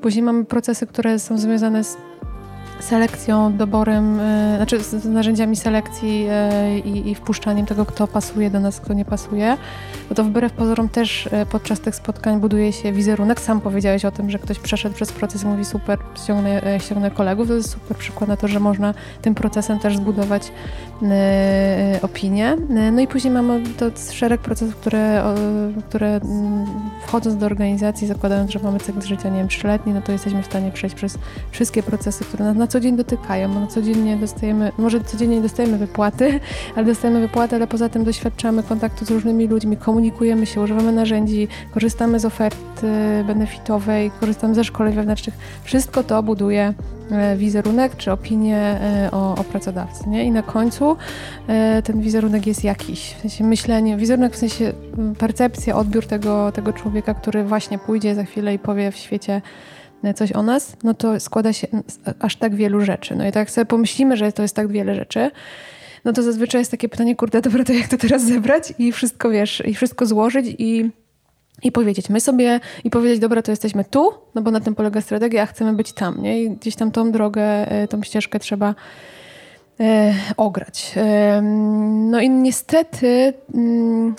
S3: Później mamy procesy, które są związane z selekcją, doborem, e, znaczy z, narzędziami selekcji e, i, i, wpuszczaniem tego, kto pasuje do nas, kto nie pasuje, bo to wbrew pozorom też e, podczas tych spotkań buduje się wizerunek. Sam powiedziałeś o tym, że ktoś przeszedł przez proces mówi super, ściągnę, ściągnę kolegów. To jest super przykład na to, że można tym procesem też zbudować opinię. No i później mamy to szereg procesów, które, które wchodząc do organizacji, zakładając, że mamy cykl życia, nie wiem, trzyletni, no to jesteśmy w stanie przejść przez wszystkie procesy, które nas na co dzień dotykają, bo na co dzień dostajemy, może codziennie nie dostajemy wypłaty, ale dostajemy wypłaty, ale poza tym doświadczamy kontaktu z różnymi ludźmi, komunikujemy się, używamy narzędzi, korzystamy z oferty benefitowej, korzystamy ze szkoleń wewnętrznych. Wszystko to buduje e, wizerunek czy opinię e, o, o pracodawcy. Nie? I na końcu e, ten wizerunek jest jakiś, w sensie myślenie, wizerunek w sensie percepcja, odbiór tego, tego człowieka, który właśnie pójdzie za chwilę i powie w świecie coś o nas, no to składa się aż tak wielu rzeczy. No i tak sobie pomyślimy, że to jest tak wiele rzeczy, no to zazwyczaj jest takie pytanie, kurde, dobra, to jak to teraz zebrać i wszystko, wiesz, i wszystko złożyć i, i powiedzieć. My sobie, i powiedzieć, dobra, to jesteśmy tu, no bo na tym polega strategia, a chcemy być tam, nie? I gdzieś tam tą drogę, e, tą ścieżkę trzeba e, ograć. E, no i niestety... Mm,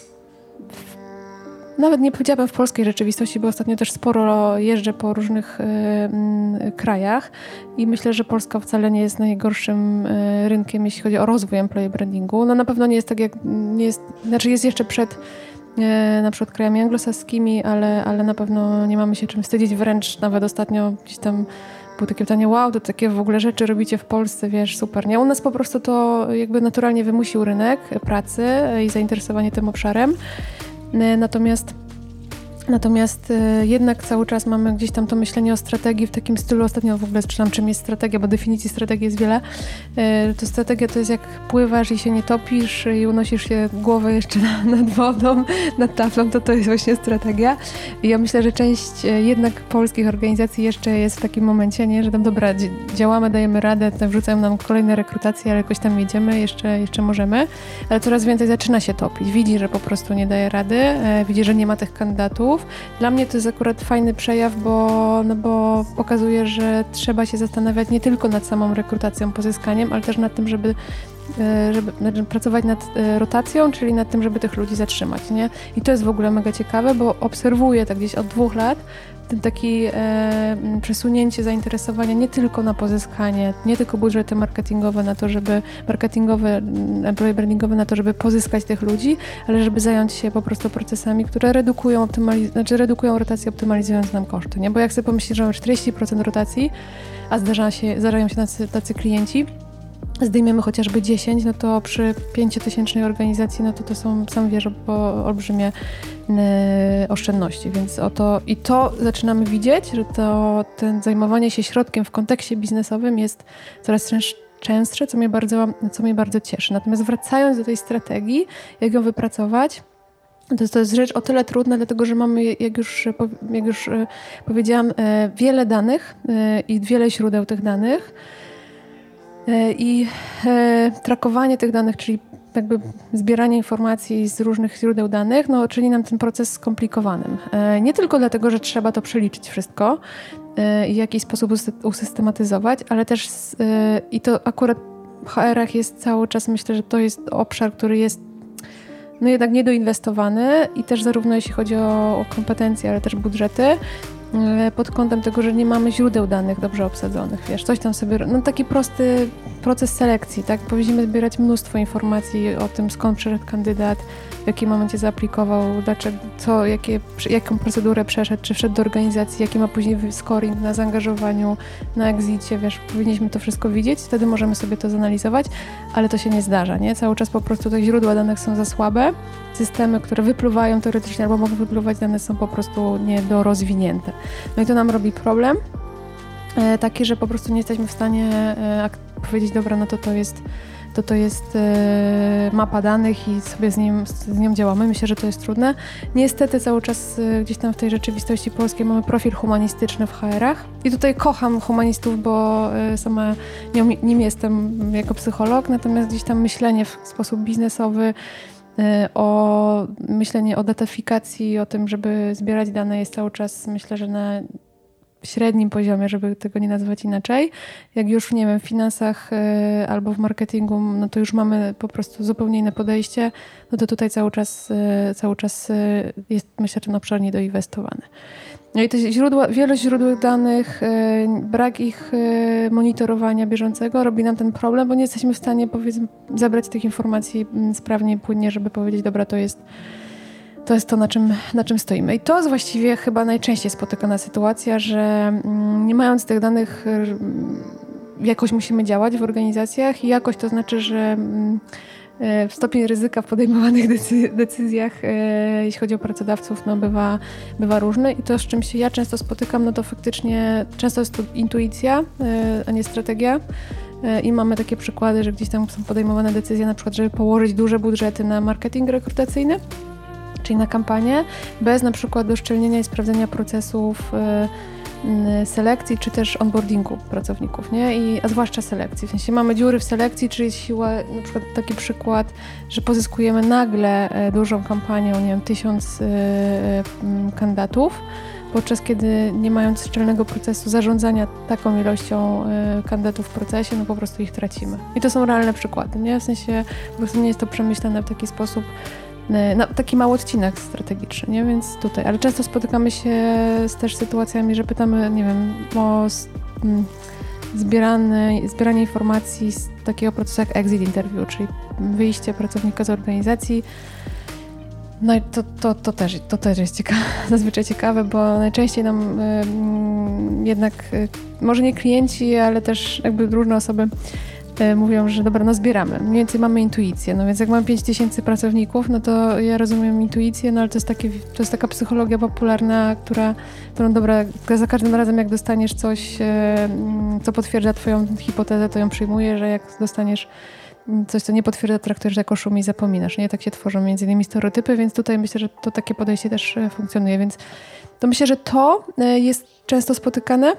S3: nawet nie powiedziałabym w polskiej rzeczywistości, bo ostatnio też sporo jeżdżę po różnych y, krajach i myślę, że Polska wcale nie jest najgorszym y, rynkiem, jeśli chodzi o rozwój employee brandingu. No na pewno nie jest tak jak, nie jest, znaczy jest jeszcze przed y, na przykład krajami anglosaskimi, ale, ale na pewno nie mamy się czym wstydzić, wręcz nawet ostatnio gdzieś tam było takie pytanie, wow, to takie w ogóle rzeczy robicie w Polsce, wiesz, super, nie? U nas po prostu to jakby naturalnie wymusił rynek pracy i zainteresowanie tym obszarem. Natomiast Natomiast y, jednak cały czas mamy gdzieś tam to myślenie o strategii w takim stylu. Ostatnio w ogóle czytam, czym jest strategia, bo definicji strategii jest wiele. Y, to strategia to jest jak pływasz i się nie topisz i unosisz się głowę jeszcze na, nad wodą, nad taflą, to to jest właśnie strategia. I ja myślę, że część y, jednak polskich organizacji jeszcze jest w takim momencie, nie, że tam dobra, działamy, dajemy radę, wrzucają nam kolejne rekrutacje, ale jakoś tam jedziemy, jeszcze, jeszcze możemy, ale coraz więcej zaczyna się topić. Widzi, że po prostu nie daje rady, widzi, że nie ma tych kandydatów, dla mnie to jest akurat fajny przejaw, bo, no bo pokazuje, że trzeba się zastanawiać nie tylko nad samą rekrutacją, pozyskaniem, ale też nad tym, żeby e, żeby pracować nad e, rotacją, czyli nad tym, żeby tych ludzi zatrzymać, nie? I to jest w ogóle mega ciekawe, bo obserwuję tak gdzieś od dwóch lat, ten taki e, przesunięcie zainteresowania nie tylko na pozyskanie, nie tylko budżety marketingowe na to, żeby marketingowe, employee brandingowe na to, żeby pozyskać tych ludzi, ale żeby zająć się po prostu procesami, które redukują, optymaliz- znaczy redukują rotację, optymalizując nam koszty, nie? Bo jak sobie pomyślisz, że mamy 40% rotacji, a zdarza się, zdarzają się tacy, tacy klienci, zdejmiemy chociażby 10, no to przy 5000 organizacji, no to to są, sam wiesz, olbrzymie e, oszczędności, więc oto i to zaczynamy widzieć, że to ten zajmowanie się środkiem w kontekście biznesowym jest coraz częstsze, co mnie bardzo, co mnie bardzo cieszy. Natomiast wracając do tej strategii, jak ją wypracować, to, to jest rzecz o tyle trudna, dlatego że mamy, jak już, jak już e, powiedziałam, e, wiele danych i wiele źródeł tych danych. E, I e, trakowanie tych danych, czyli jakby zbieranie informacji z różnych źródeł danych, no, czyni nam ten proces skomplikowanym. E, nie tylko dlatego, że trzeba to przeliczyć wszystko i w jakiś sposób usystematyzować, ale też i to akurat w HR-ach jest cały czas, myślę, że to jest obszar, który jest no jednak niedoinwestowany i też zarówno jeśli chodzi o, o kompetencje, ale też budżety, pod kątem tego, że nie mamy źródeł danych dobrze obsadzonych, wiesz, coś tam sobie, no taki prosty proces selekcji, tak? Powinniśmy zbierać mnóstwo informacji o tym, skąd przyszedł kandydat, w jakim momencie zaaplikował, dlaczego, co, jakie, jaką procedurę przeszedł, czy wszedł do organizacji, jaki ma później scoring na zaangażowaniu, na exicie, wiesz, powinniśmy to wszystko widzieć, wtedy możemy sobie to zanalizować, ale to się nie zdarza, nie? Cały czas po prostu te źródła danych są za słabe, systemy, które wypluwają teoretycznie albo mogą wypluwać dane są po prostu niedorozwinięte. No i to nam robi problem, e, taki, że po prostu nie jesteśmy w stanie e, powiedzieć, dobra, no to to jest to to jest e, mapa danych i sobie z, nim, z nią działamy. Myślę, że to jest trudne. Niestety cały czas e, gdzieś tam w tej rzeczywistości polskiej mamy profil humanistyczny w HR-ach i tutaj kocham humanistów, bo e, sama nim, nim jestem jako psycholog, natomiast gdzieś tam myślenie w sposób biznesowy o myślenie o datafikacji, o tym, żeby zbierać dane jest cały czas myślę, że na średnim poziomie, żeby tego nie nazywać inaczej. Jak już, nie wiem, w finansach y, albo w marketingu, no to już mamy po prostu zupełnie inne podejście, no to tutaj cały czas, y, cały czas y, jest, myślę, ten obszar niedoinwestowany. No i te źródła, wiele źródeł danych, brak ich monitorowania bieżącego robi nam ten problem, bo nie jesteśmy w stanie, powiedzmy, zebrać tych informacji mm, sprawnie i płynnie, żeby powiedzieć, dobra, to jest to jest to, na czym, na czym stoimy. I to jest właściwie chyba najczęściej spotykana sytuacja, że mm, nie mając tych danych, jakoś musimy działać w organizacjach i jakoś to znaczy, że mm, e, stopień ryzyka w podejmowanych decyzjach, e, jeśli chodzi o pracodawców, no bywa, bywa różny i to, z czym się ja często spotykam, no to faktycznie często jest to intuicja, e, a nie strategia. I mamy takie przykłady, że gdzieś tam są podejmowane decyzje, na przykład, żeby położyć duże budżety na marketing rekrutacyjny, czyli na kampanię, bez na przykład doszczelnienia i sprawdzenia procesów y, selekcji, czy też onboardingu pracowników, nie? I, a zwłaszcza selekcji. W sensie mamy dziury w selekcji, czyli siła, na przykład taki przykład, że pozyskujemy nagle e, dużą kampanią, nie wiem, tysiąc y, y, kandydatów, podczas kiedy nie mając szczelnego procesu zarządzania taką ilością y, kandydatów w procesie, no po prostu ich tracimy. I to są realne przykłady, nie? W sensie po prostu nie jest to przemyślane w taki sposób, no, taki mały odcinek strategiczny, nie? Więc tutaj, ale często spotykamy się z też sytuacjami, że pytamy, nie wiem, o zbierane, zbieranie informacji z takiego procesu jak exit interview, czyli wyjście pracownika z organizacji. No i to, to, to, też, to też jest ciekawe, zazwyczaj ciekawe, bo najczęściej nam y, jednak, y, może nie klienci, ale też jakby różne osoby E, mówią, że dobra, no zbieramy. Mniej więcej mamy intuicję. No więc jak mam 5 tysięcy pracowników, no to ja rozumiem intuicję, no ale to jest, takie, to jest taka psychologia popularna, która, którą dobra, za każdym razem jak dostaniesz coś, e, co potwierdza twoją hipotezę, to ją przyjmujesz, że jak dostaniesz coś, co nie potwierdza, traktujesz jako szum i zapominasz. Nie tak się tworzą między innymi stereotypy, więc tutaj myślę, że to takie podejście też e, funkcjonuje, więc to myślę, że to jest często spotykane.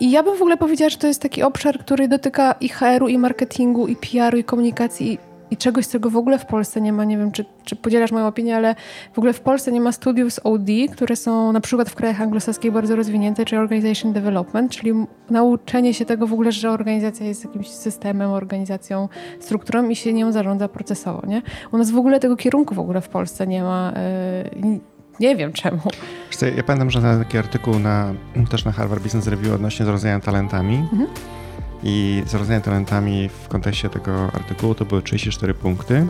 S3: I ja bym w ogóle powiedziała, że to jest taki obszar, który dotyka i HR-u, i marketingu, i PR-u, i komunikacji, i, i czegoś, czego w ogóle w Polsce nie ma. Nie wiem, czy, czy podzielasz moją opinię, ale w ogóle w Polsce nie ma studiów z OD, które są na przykład w krajach anglosaskich bardzo rozwinięte, czy Organization Development, czyli nauczenie się tego w ogóle, że organizacja jest jakimś systemem, organizacją, strukturą i się nią zarządza procesowo. Nie? U nas w ogóle tego kierunku w ogóle w Polsce nie ma. Yy, nie wiem czemu.
S2: Ja pamiętam, że na taki artykuł na, też na Harvard Business Review odnośnie zarządzania talentami mhm. i zarządzania talentami w kontekście tego artykułu to były 34 punkty,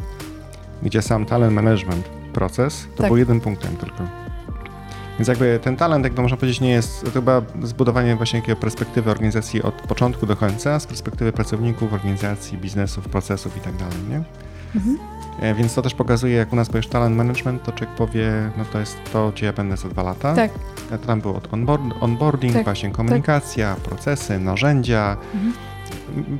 S2: gdzie sam talent management proces to tak. był jeden punktem tylko. Więc jakby ten talent, jakby można powiedzieć, nie jest, to chyba zbudowanie właśnie takiej perspektywy organizacji od początku do końca, z perspektywy pracowników, organizacji, biznesów, procesów i tak dalej, nie? Mhm. E, więc to też pokazuje, jak u nas powiesz talent management, to człowiek powie, no to jest to, gdzie ja będę za dwa lata. Tak. To tam było onboard, onboarding, tak. właśnie komunikacja, tak. procesy, narzędzia. Mhm.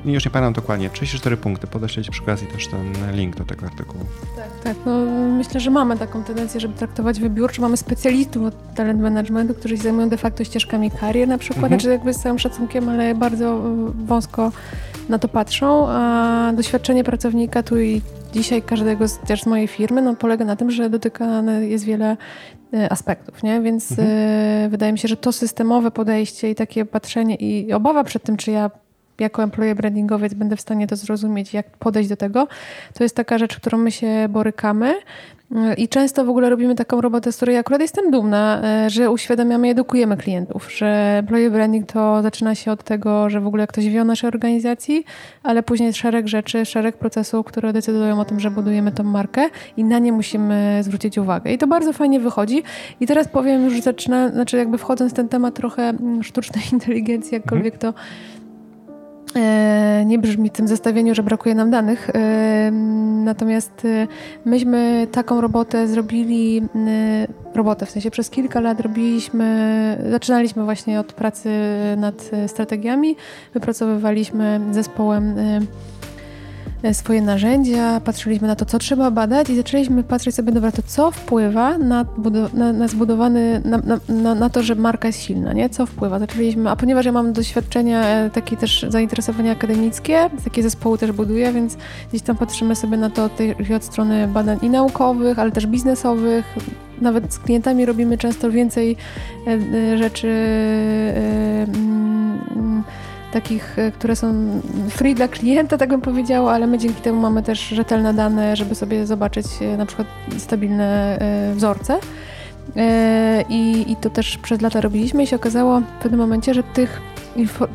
S2: Już nie pamiętam dokładnie, 34 punkty. Podeślę Ci przy okazji też ten link do tego artykułu.
S3: Tak, tak. No, myślę, że mamy taką tendencję, żeby traktować wybiórczo. Mamy specjalistów od talent managementu, którzy się zajmują de facto ścieżkami karier na przykład, mhm. znaczy jakby z całym szacunkiem, ale bardzo wąsko na to patrzą, a doświadczenie pracownika tu i dzisiaj każdego z, też z mojej firmy no, polega na tym, że dotykane jest wiele e, aspektów, nie? Więc mhm. y, wydaje mi się, że to systemowe podejście i takie patrzenie i obawa przed tym, czy ja jako employee brandingowiec będę w stanie to zrozumieć, jak podejść do tego. To jest taka rzecz, którą my się borykamy. I często w ogóle robimy taką robotę, z której akurat jestem dumna, e, że uświadamiamy i edukujemy klientów, że employee branding to zaczyna się od tego, że w ogóle ktoś wie o naszej organizacji, ale później jest szereg rzeczy, szereg procesów, które decydują o tym, że budujemy tą markę i na nie musimy zwrócić uwagę. I to bardzo fajnie wychodzi. I teraz powiem już, zaczyna, znaczy jakby wchodząc w ten temat trochę sztucznej inteligencji, jakkolwiek to nie brzmi w tym zestawieniu, że brakuje nam danych. E, natomiast e, myśmy taką robotę zrobili, robotę w sensie przez kilka lat robiliśmy, zaczynaliśmy właśnie od pracy nad strategiami, wypracowywaliśmy zespołem E, swoje narzędzia, patrzyliśmy na to, co trzeba badać i zaczęliśmy patrzeć sobie, dobra, to co wpływa na, na, na zbudowany, na, na, na, to, że marka jest silna, nie? Co wpływa? Zaczęliśmy, a ponieważ ja mam doświadczenia, e, takie też zainteresowania akademickie, takie zespoły też buduję, więc gdzieś tam patrzymy sobie na to od strony badań i naukowych, ale też biznesowych, nawet z klientami robimy często więcej e, rzeczy mm, takich, e, które są free dla klienta, tak bym powiedziała, ale my dzięki temu mamy też rzetelne dane, żeby sobie zobaczyć e, na przykład stabilne e, wzorce. I, I to też przez lata robiliśmy i się okazało w pewnym momencie, że tych,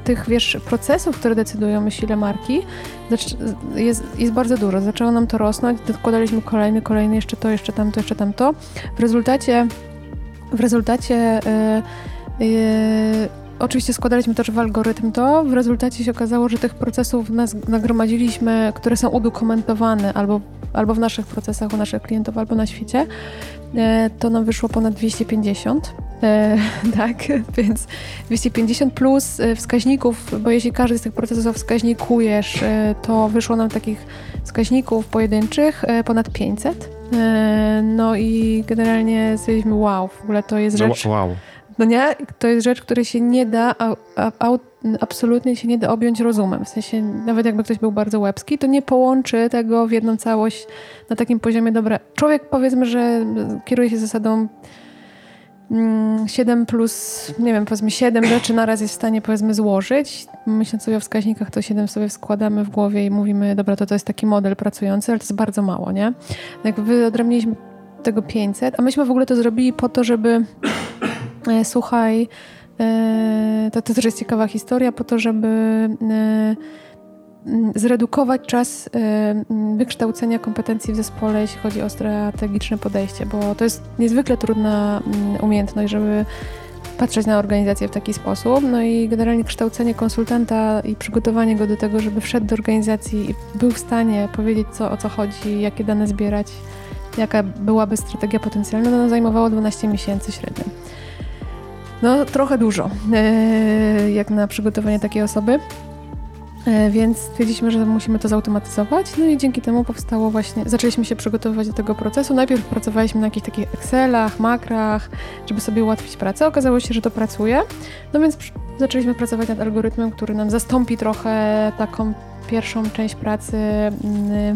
S3: tych wiesz, procesów, które decydują o sile marki, jest, jest bardzo dużo. Zaczęło nam to rosnąć, dokładaliśmy kolejny, kolejny, jeszcze to, jeszcze tamto, jeszcze tamto. W rezultacie w rezultacie yy, yy, Oczywiście składaliśmy też w algorytm to. W rezultacie się okazało, że tych procesów nagromadziliśmy, które są udokumentowane albo, albo w naszych procesach u naszych klientów, albo na świecie. E, to nam wyszło ponad 250. E, tak, więc 250 plus e, wskaźników, bo jeśli każdy z tych procesów wskaźnikujesz, to wyszło nam takich wskaźników pojedynczych ponad 500. No i generalnie stwierdziliśmy, wow, w ogóle to jest rzecz...
S2: Wow.
S3: No nie? To jest rzecz, której się nie da, a, a, absolutnie się nie da objąć rozumem. W sensie, nawet jakby ktoś był bardzo łebski, to nie połączy tego w jedną całość na takim poziomie, dobra, człowiek powiedzmy, że kieruje się zasadą 7 mm, plus, nie wiem, powiedzmy 7 rzeczy naraz jest w stanie powiedzmy złożyć. Myśląc sobie o wskaźnikach, to 7 sobie składamy w głowie i mówimy, dobra, to to jest taki model pracujący, ale to jest bardzo mało, nie? Jak wyodrębniliśmy tego 500, a myśmy w ogóle to zrobili po to, żeby słuchaj, e, to, to też jest ciekawa historia, po to, żeby e, zredukować czas wykształcenia kompetencji w zespole, jeśli chodzi o strategiczne podejście, bo to jest niezwykle trudna umiejętność, żeby patrzeć na organizację w taki sposób. No i generalnie kształcenie konsultanta i przygotowanie go do tego, żeby wszedł do organizacji i był w stanie powiedzieć, co, o co chodzi, jakie dane zbierać, jaka byłaby strategia potencjalna, no zajmowało 12 miesięcy średnio. No, trochę dużo, e, jak na przygotowanie takiej osoby. E, więc stwierdziliśmy, że musimy to zautomatyzować, no i dzięki temu powstało właśnie, zaczęliśmy się przygotowywać do tego procesu. Najpierw pracowaliśmy na jakichś takich Excelach, makrach, żeby sobie ułatwić pracę. Okazało się, że to pracuje, no więc zaczęliśmy pracować nad algorytmem, który nam zastąpi trochę taką pierwszą część pracy mm,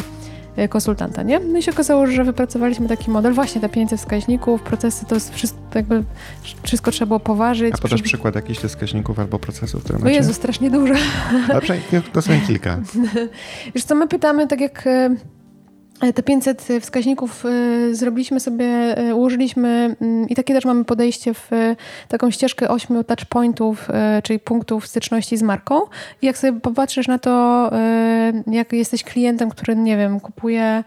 S3: konsultanta, nie? No i się okazało, że wypracowaliśmy taki model, właśnie te 500 wskaźników, procesy, to jest wszystko, jakby wszystko trzeba było poważyć.
S2: A podasz przykład jakichś tych wskaźników albo procesów, które
S3: macie? O Jezu, strasznie dużo.
S2: Dobrze, to są kilka.
S3: Wiesz co, my pytamy, tak jak e, E, te 500 wskaźników e, zrobiliśmy sobie, e, ułożyliśmy mm, i takie też mamy podejście w taką ścieżkę 8 touchpointów, czyli punktów styczności z marką. I jak sobie popatrzysz na to, jak jesteś klientem, który, nie wiem, kupuje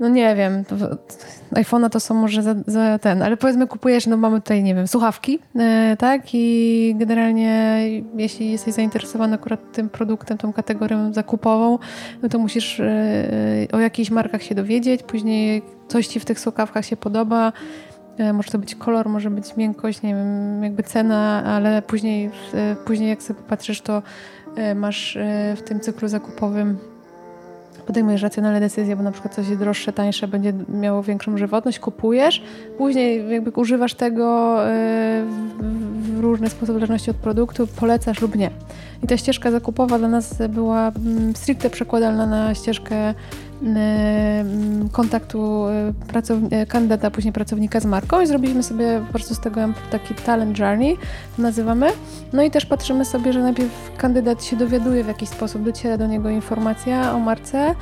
S3: no nie wiem, iPhone'a to są może za, za, ten, ale powiedzmy kupujesz, no mamy tutaj, nie wiem, słuchawki, e, tak? I generalnie jeśli jesteś zainteresowany akurat tym produktem, tą kategorią zakupową, no to musisz e, o jakichś markach się dowiedzieć, później coś ci w tych słuchawkach się podoba, e, może to być kolor, może być miękkość, nie wiem, jakby cena, ale później, e, później jak sobie patrzysz, to e, masz e, w tym cyklu zakupowym podejmujesz racjonalne decyzje, bo na przykład coś jest droższe, tańsze, będzie miało większą żywotność, kupujesz, później jakby używasz tego e, w różny sposób, w zależności od produktu, polecasz lub nie. I ta ścieżka zakupowa dla nas była mm, stricte przekładalna na ścieżkę kontaktu kandydata, później pracownika z marką i zrobiliśmy sobie po prostu z tego taki talent journey, nazywamy. No i też patrzymy sobie, że najpierw kandydat się dowiaduje w jakiś sposób, dociera do niego informacja o marce,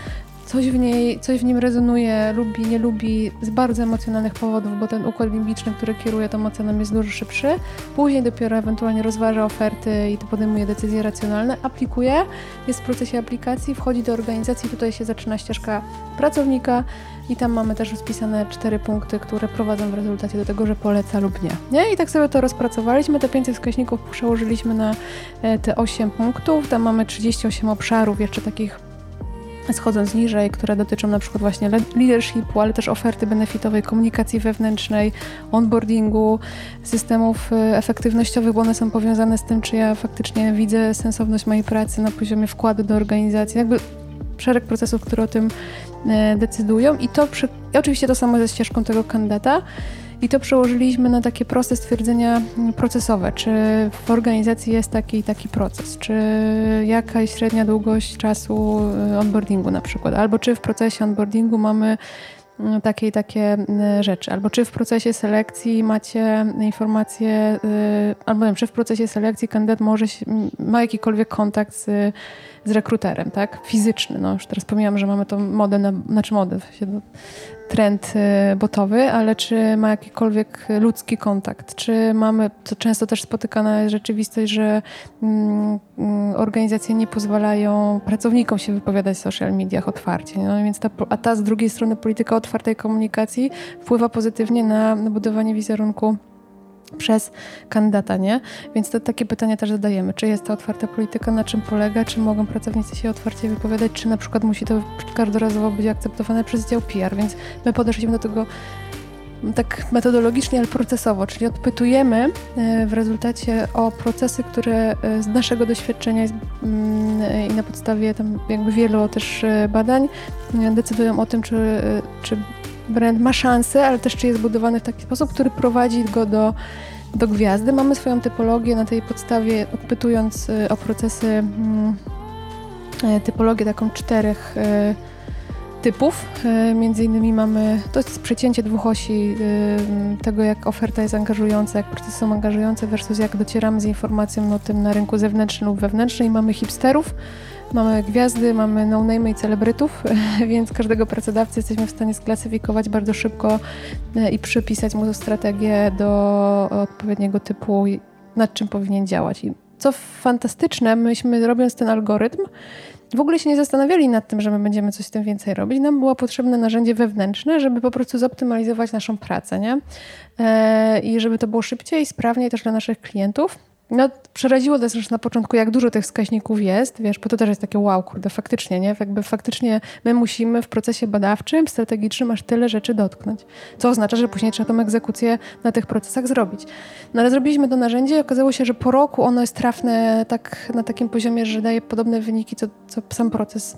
S3: coś w niej, coś w nim rezonuje, lubi, nie lubi z bardzo emocjonalnych powodów, bo ten układ limbiczny, który kieruje tą oceną jest dużo szybszy. Później dopiero ewentualnie rozważa oferty i to podejmuje decyzje racjonalne, aplikuje, jest w procesie aplikacji, wchodzi do organizacji, tutaj się zaczyna ścieżka pracownika i tam mamy też rozpisane cztery punkty, które prowadzą w rezultacie do tego, że poleca lub nie. nie? I tak sobie to rozpracowaliśmy, te 500 wskaźników przełożyliśmy na e, te 8 punktów, tam mamy 38 obszarów jeszcze takich schodząc niżej, które dotyczą na przykład właśnie leadershipu, ale też oferty benefitowej, komunikacji wewnętrznej, onboardingu, systemów y, efektywnościowych, bo one są powiązane z tym, czy ja faktycznie widzę sensowność mojej pracy na poziomie wkładu do organizacji. Jakby szereg procesów, które o tym y, decydują i to przy... I oczywiście to samo ze ścieżką tego kandydata. I to przełożyliśmy na takie proste stwierdzenia procesowe. Czy w organizacji jest taki taki proces? Czy jaka jest średnia długość czasu y, onboardingu na przykład? Albo czy w procesie onboardingu mamy y, takie i takie y, rzeczy. Albo czy w procesie selekcji macie informacje, albo wiem, czy w procesie selekcji kandydat może ma jakikolwiek kontakt z, z rekruterem, tak? Fizyczny. No już teraz pomijam, że mamy tą modę, na, znaczy modę, trend y, botowy, ale czy ma jakikolwiek ludzki kontakt? Czy mamy, to często też spotykana rzeczywistość, że mm, mm, organizacje nie pozwalają pracownikom się wypowiadać w social mediach otwarcie. No więc ta, a ta z drugiej strony polityka otwartej komunikacji wpływa pozytywnie na budowanie wizerunku przez kandydata, nie? Więc to takie pytania też zadajemy. Czy jest to otwarta polityka, na czym polega, czy mogą pracownicy się otwarcie wypowiadać, czy na przykład musi to każdorazowo być akceptowane przez dział PR, więc my podeszliśmy do tego tak metodologicznie, ale procesowo, czyli odpytujemy e, w rezultacie o procesy, które e, z naszego doświadczenia mm, i na podstawie tam jakby wielu też e, badań decydują o tym, czy, czy brand ma szansę, ale też czy jest budowany w taki sposób, który prowadzi go do, do gwiazdy. Mamy swoją typologię na tej podstawie, odpytując y, o procesy, mm, y, typologię taką czterech y, typów. Między innymi mamy, to jest przecięcie dwóch osi tego, jak oferta jest angażująca, jak procesy są angażujące versus jak docieramy z informacją o tym na rynku zewnętrznym lub wewnętrznym i mamy hipsterów, Mamy gwiazdy, mamy no-name i celebrytów, więc każdego pracodawcy jesteśmy w stanie sklasyfikować bardzo szybko e, i przypisać mu strategię do odpowiedniego typu, nad czym powinien działać. I co fantastyczne, myśmy robiąc ten algorytm, w ogóle się nie zastanawiali nad tym, że my będziemy coś z tym więcej robić. Nam było potrzebne narzędzie wewnętrzne, żeby po prostu zoptymalizować naszą pracę, nie? E, I żeby to było szybciej i sprawniej też dla naszych klientów. No, przeraziło nas na początku, jak dużo tych wskaźników jest, wiesz, bo to też jest takie wow, kurde, faktycznie, nie? Jakby faktycznie my musimy w procesie badawczym, strategicznym aż tyle rzeczy dotknąć. Co oznacza, że później trzeba tą egzekucję na tych procesach zrobić. No ale zrobiliśmy to narzędzie i okazało się, że po roku ono jest trafne tak na takim poziomie, że daje podobne wyniki, co, co sam proces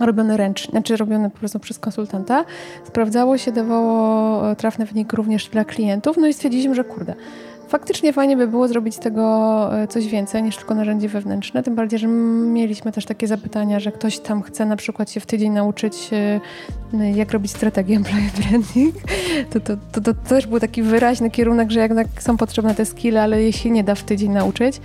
S3: robiony ręcznie, znaczy robiony po prostu przez konsultanta. Sprawdzało się, dawało e, trafny wynik również dla klientów, no i stwierdziliśmy, że kurde, Faktycznie fajnie by było zrobić z tego e, coś więcej niż tylko narzędzie wewnętrzne, tym bardziej, że mieliśmy też takie zapytania, że ktoś tam chce na przykład się w tydzień nauczyć, e, jak robić strategię employee branding. To, to, to, to też był taki wyraźny kierunek, że jednak są potrzebne te skille, ale je się nie da w tydzień nauczyć.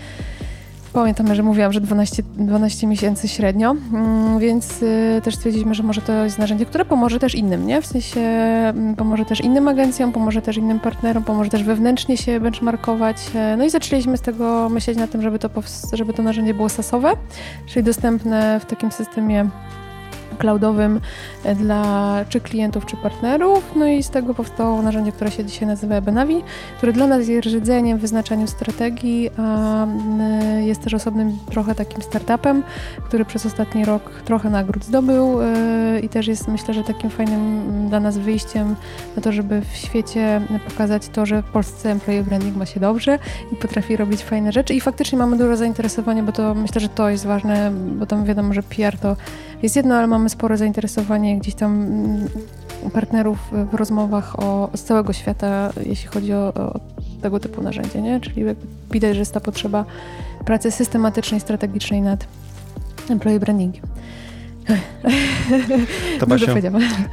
S3: Pamiętam, że mówiłam, że 12, 12 miesięcy średnio, mm, więc y, też stwierdziliśmy, że może to jest narzędzie, które pomoże też innym, nie? W sensie mm, pomoże też innym agencjom, pomoże też innym partnerom, pomoże też wewnętrznie się benchmarkować. E, no i zaczęliśmy z tego myśleć na tym, żeby to, żeby to narzędzie było sasowe, czyli dostępne w takim systemie cloudowym e, dla czy klientów, czy partnerów. No i z tego powstało narzędzie, które się dzisiaj nazywa Benavi, które dla nas jest rdzeniem w wyznaczaniu strategii, a jest też osobnym trochę takim startupem, który przez ostatni rok trochę nagród zdobył e, i też jest myślę, że takim fajnym dla nas wyjściem na to, żeby w świecie pokazać to, że w Polsce employee branding ma się dobrze i potrafi robić fajne rzeczy i faktycznie mamy dużo zainteresowania, bo to myślę, że to jest ważne, bo tam wiadomo, że PR to jest jedno, ale mamy spore zainteresowanie gdzieś tam mm, partnerów w rozmowach o, z całego świata, jeśli chodzi o, o tego typu narzędzie, nie? Czyli widać, że jest ta potrzeba pracy systematycznej, strategicznej nad employee brandingiem.
S2: To Basiu,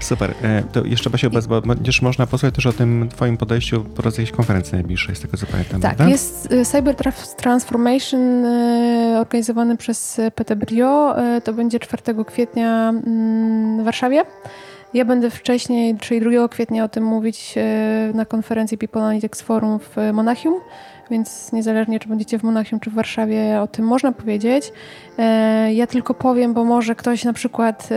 S2: super. E, to jeszcze Basiu, bo będziesz można posłuchać też o tym twoim podejściu po raz jakiejś konferencji najbliższej, z tego co pamiętam.
S3: Tak, prawda? jest e, Cyber Transformation e, organizowany przez PT Brio. To będzie 4 kwietnia mm, w Warszawie. Ja będę wcześniej, czyli 2 kwietnia o tym mówić na konferencji People Analytics Forum w Monachium więc niezależnie czy będziecie w Monachium czy w Warszawie, o tym można powiedzieć. E, ja tylko powiem, bo może ktoś na przykład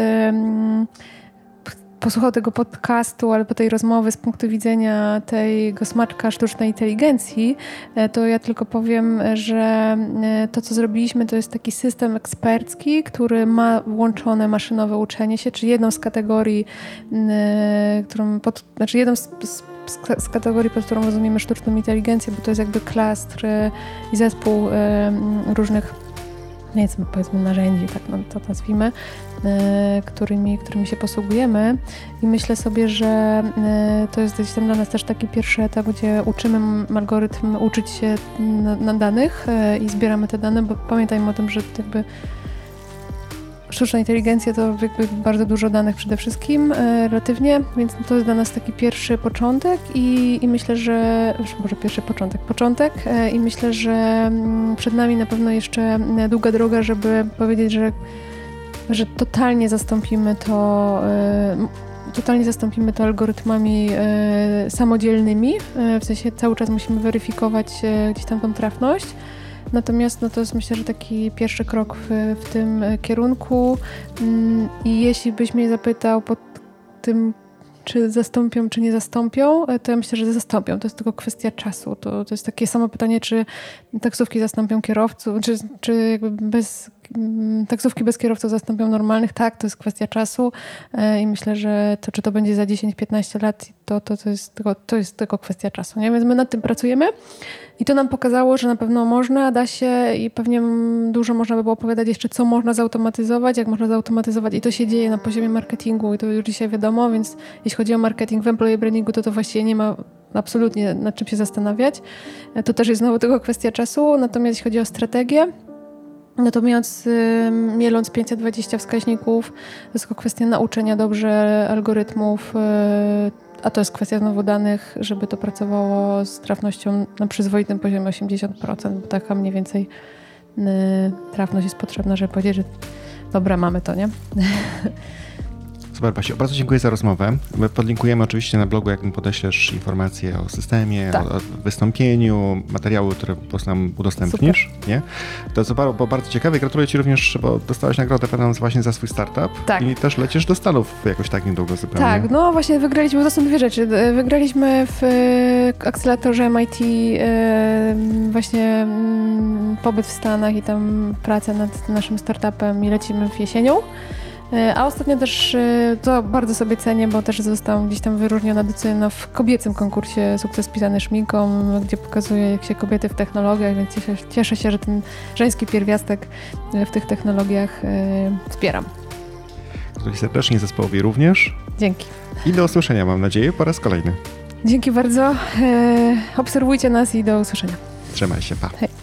S3: posłuchał tego podcastu albo tej rozmowy z punktu widzenia tego smaczka sztucznej inteligencji, e, to ja tylko powiem, że e, to, co zrobiliśmy, to jest taki system ekspercki, który ma włączone maszynowe uczenie się, czy jedną z kategorii, którą pod, znaczy jedną z, z z, kategorii, pod którą rozumiemy sztuczną inteligencję, bo to jest jakby klastr i zespół różnych nie wiem, powiedzmy narzędzi, tak no, to nazwijmy, którymi, którymi się posługujemy. I myślę sobie, że to jest gdzieś tam dla nas też taki pierwszy etap, gdzie uczymy algorytm uczyć się na, na danych e, i zbieramy te dane, bo pamiętajmy o tym, że jakby sztuczna inteligencja to jakby bardzo dużo danych przede wszystkim, e, relatywnie, więc to jest dla nas taki pierwszy początek i, i myślę, że, może pierwszy początek, początek e, i myślę, że mm, przed nami na pewno jeszcze długa droga, żeby powiedzieć, że, że totalnie zastąpimy to e, totalnie zastąpimy to algorytmami samodzielnymi, w sensie cały czas musimy weryfikować gdzieś tam tą trafność, Natomiast no to jest myślę, że taki pierwszy krok w, w tym e, kierunku. Mm, I jeśli byś mnie zapytał pod tym, czy zastąpią, czy nie zastąpią, e, to ja myślę, że zastąpią. To jest tylko kwestia czasu. To, to jest takie samo pytanie, czy taksówki zastąpią kierowców, czy, czy jakby bez, taksówki bez kierowców zastąpią normalnych. Tak, to jest kwestia czasu e, i myślę, że to, czy to będzie za 10-15 lat, to, to, to, jest tylko, to jest tylko kwestia czasu. Nie? Więc my nad tym pracujemy. I to nam pokazało, że na pewno można, da się i pewnie dużo można by było opowiadać jeszcze, co można zautomatyzować, jak można zautomatyzować. I to się dzieje na poziomie marketingu i to już dzisiaj wiadomo, więc jeśli chodzi o marketing w employee brandingu, to to właściwie nie ma absolutnie nad czym się zastanawiać. To też jest znowu tylko kwestia czasu. Natomiast jeśli chodzi o strategię, Natomiast y, mieląc 520 wskaźników, to jest kwestia nauczenia dobrze algorytmów, y, a to jest kwestia znowu danych, żeby to pracowało z trafnością na przyzwoitym poziomie 80%, bo taka mniej więcej y, trafność jest potrzebna, żeby powiedzieć, że dobra, mamy to, nie?
S2: Super, Basiu. Bardzo dziękuję za rozmowę. My podlinkujemy oczywiście na blogu, jak mi podeślesz informacje o systemie, tak. o, o, wystąpieniu, materiały, które po prostu nam udostępnisz. Nie? To jest było bardzo ciekawe. Gratuluję Ci również, bo dostałaś nagrodę pewną właśnie za swój startup. Tak. I też lecisz do Stanów jakoś tak niedługo zupełnie.
S3: Tak, no właśnie wygraliśmy, to są dwie rzeczy. Wygraliśmy w e, akceleratorze MIT e, właśnie mm, pobyt w Stanach i tam pracę nad naszym startupem i lecimy w jesienią. E, a ostatnio też e, to bardzo sobie cenię, bo też zostałam gdzieś tam wyróżniona doceniona w kobiecym konkursie Sukces pisany szminką, gdzie pokazuje jak się kobiety w technologiach, więc cieszę, cieszę się, że ten żeński pierwiastek e, w tych technologiach wspieram.
S2: Dziękuję serdecznie zespołowi również.
S3: Dzięki.
S2: I do usłyszenia, mam nadzieję, po raz kolejny.
S3: Dzięki bardzo. Obserwujcie nas i do usłyszenia.
S2: Trzymaj się, pa.
S3: Hej.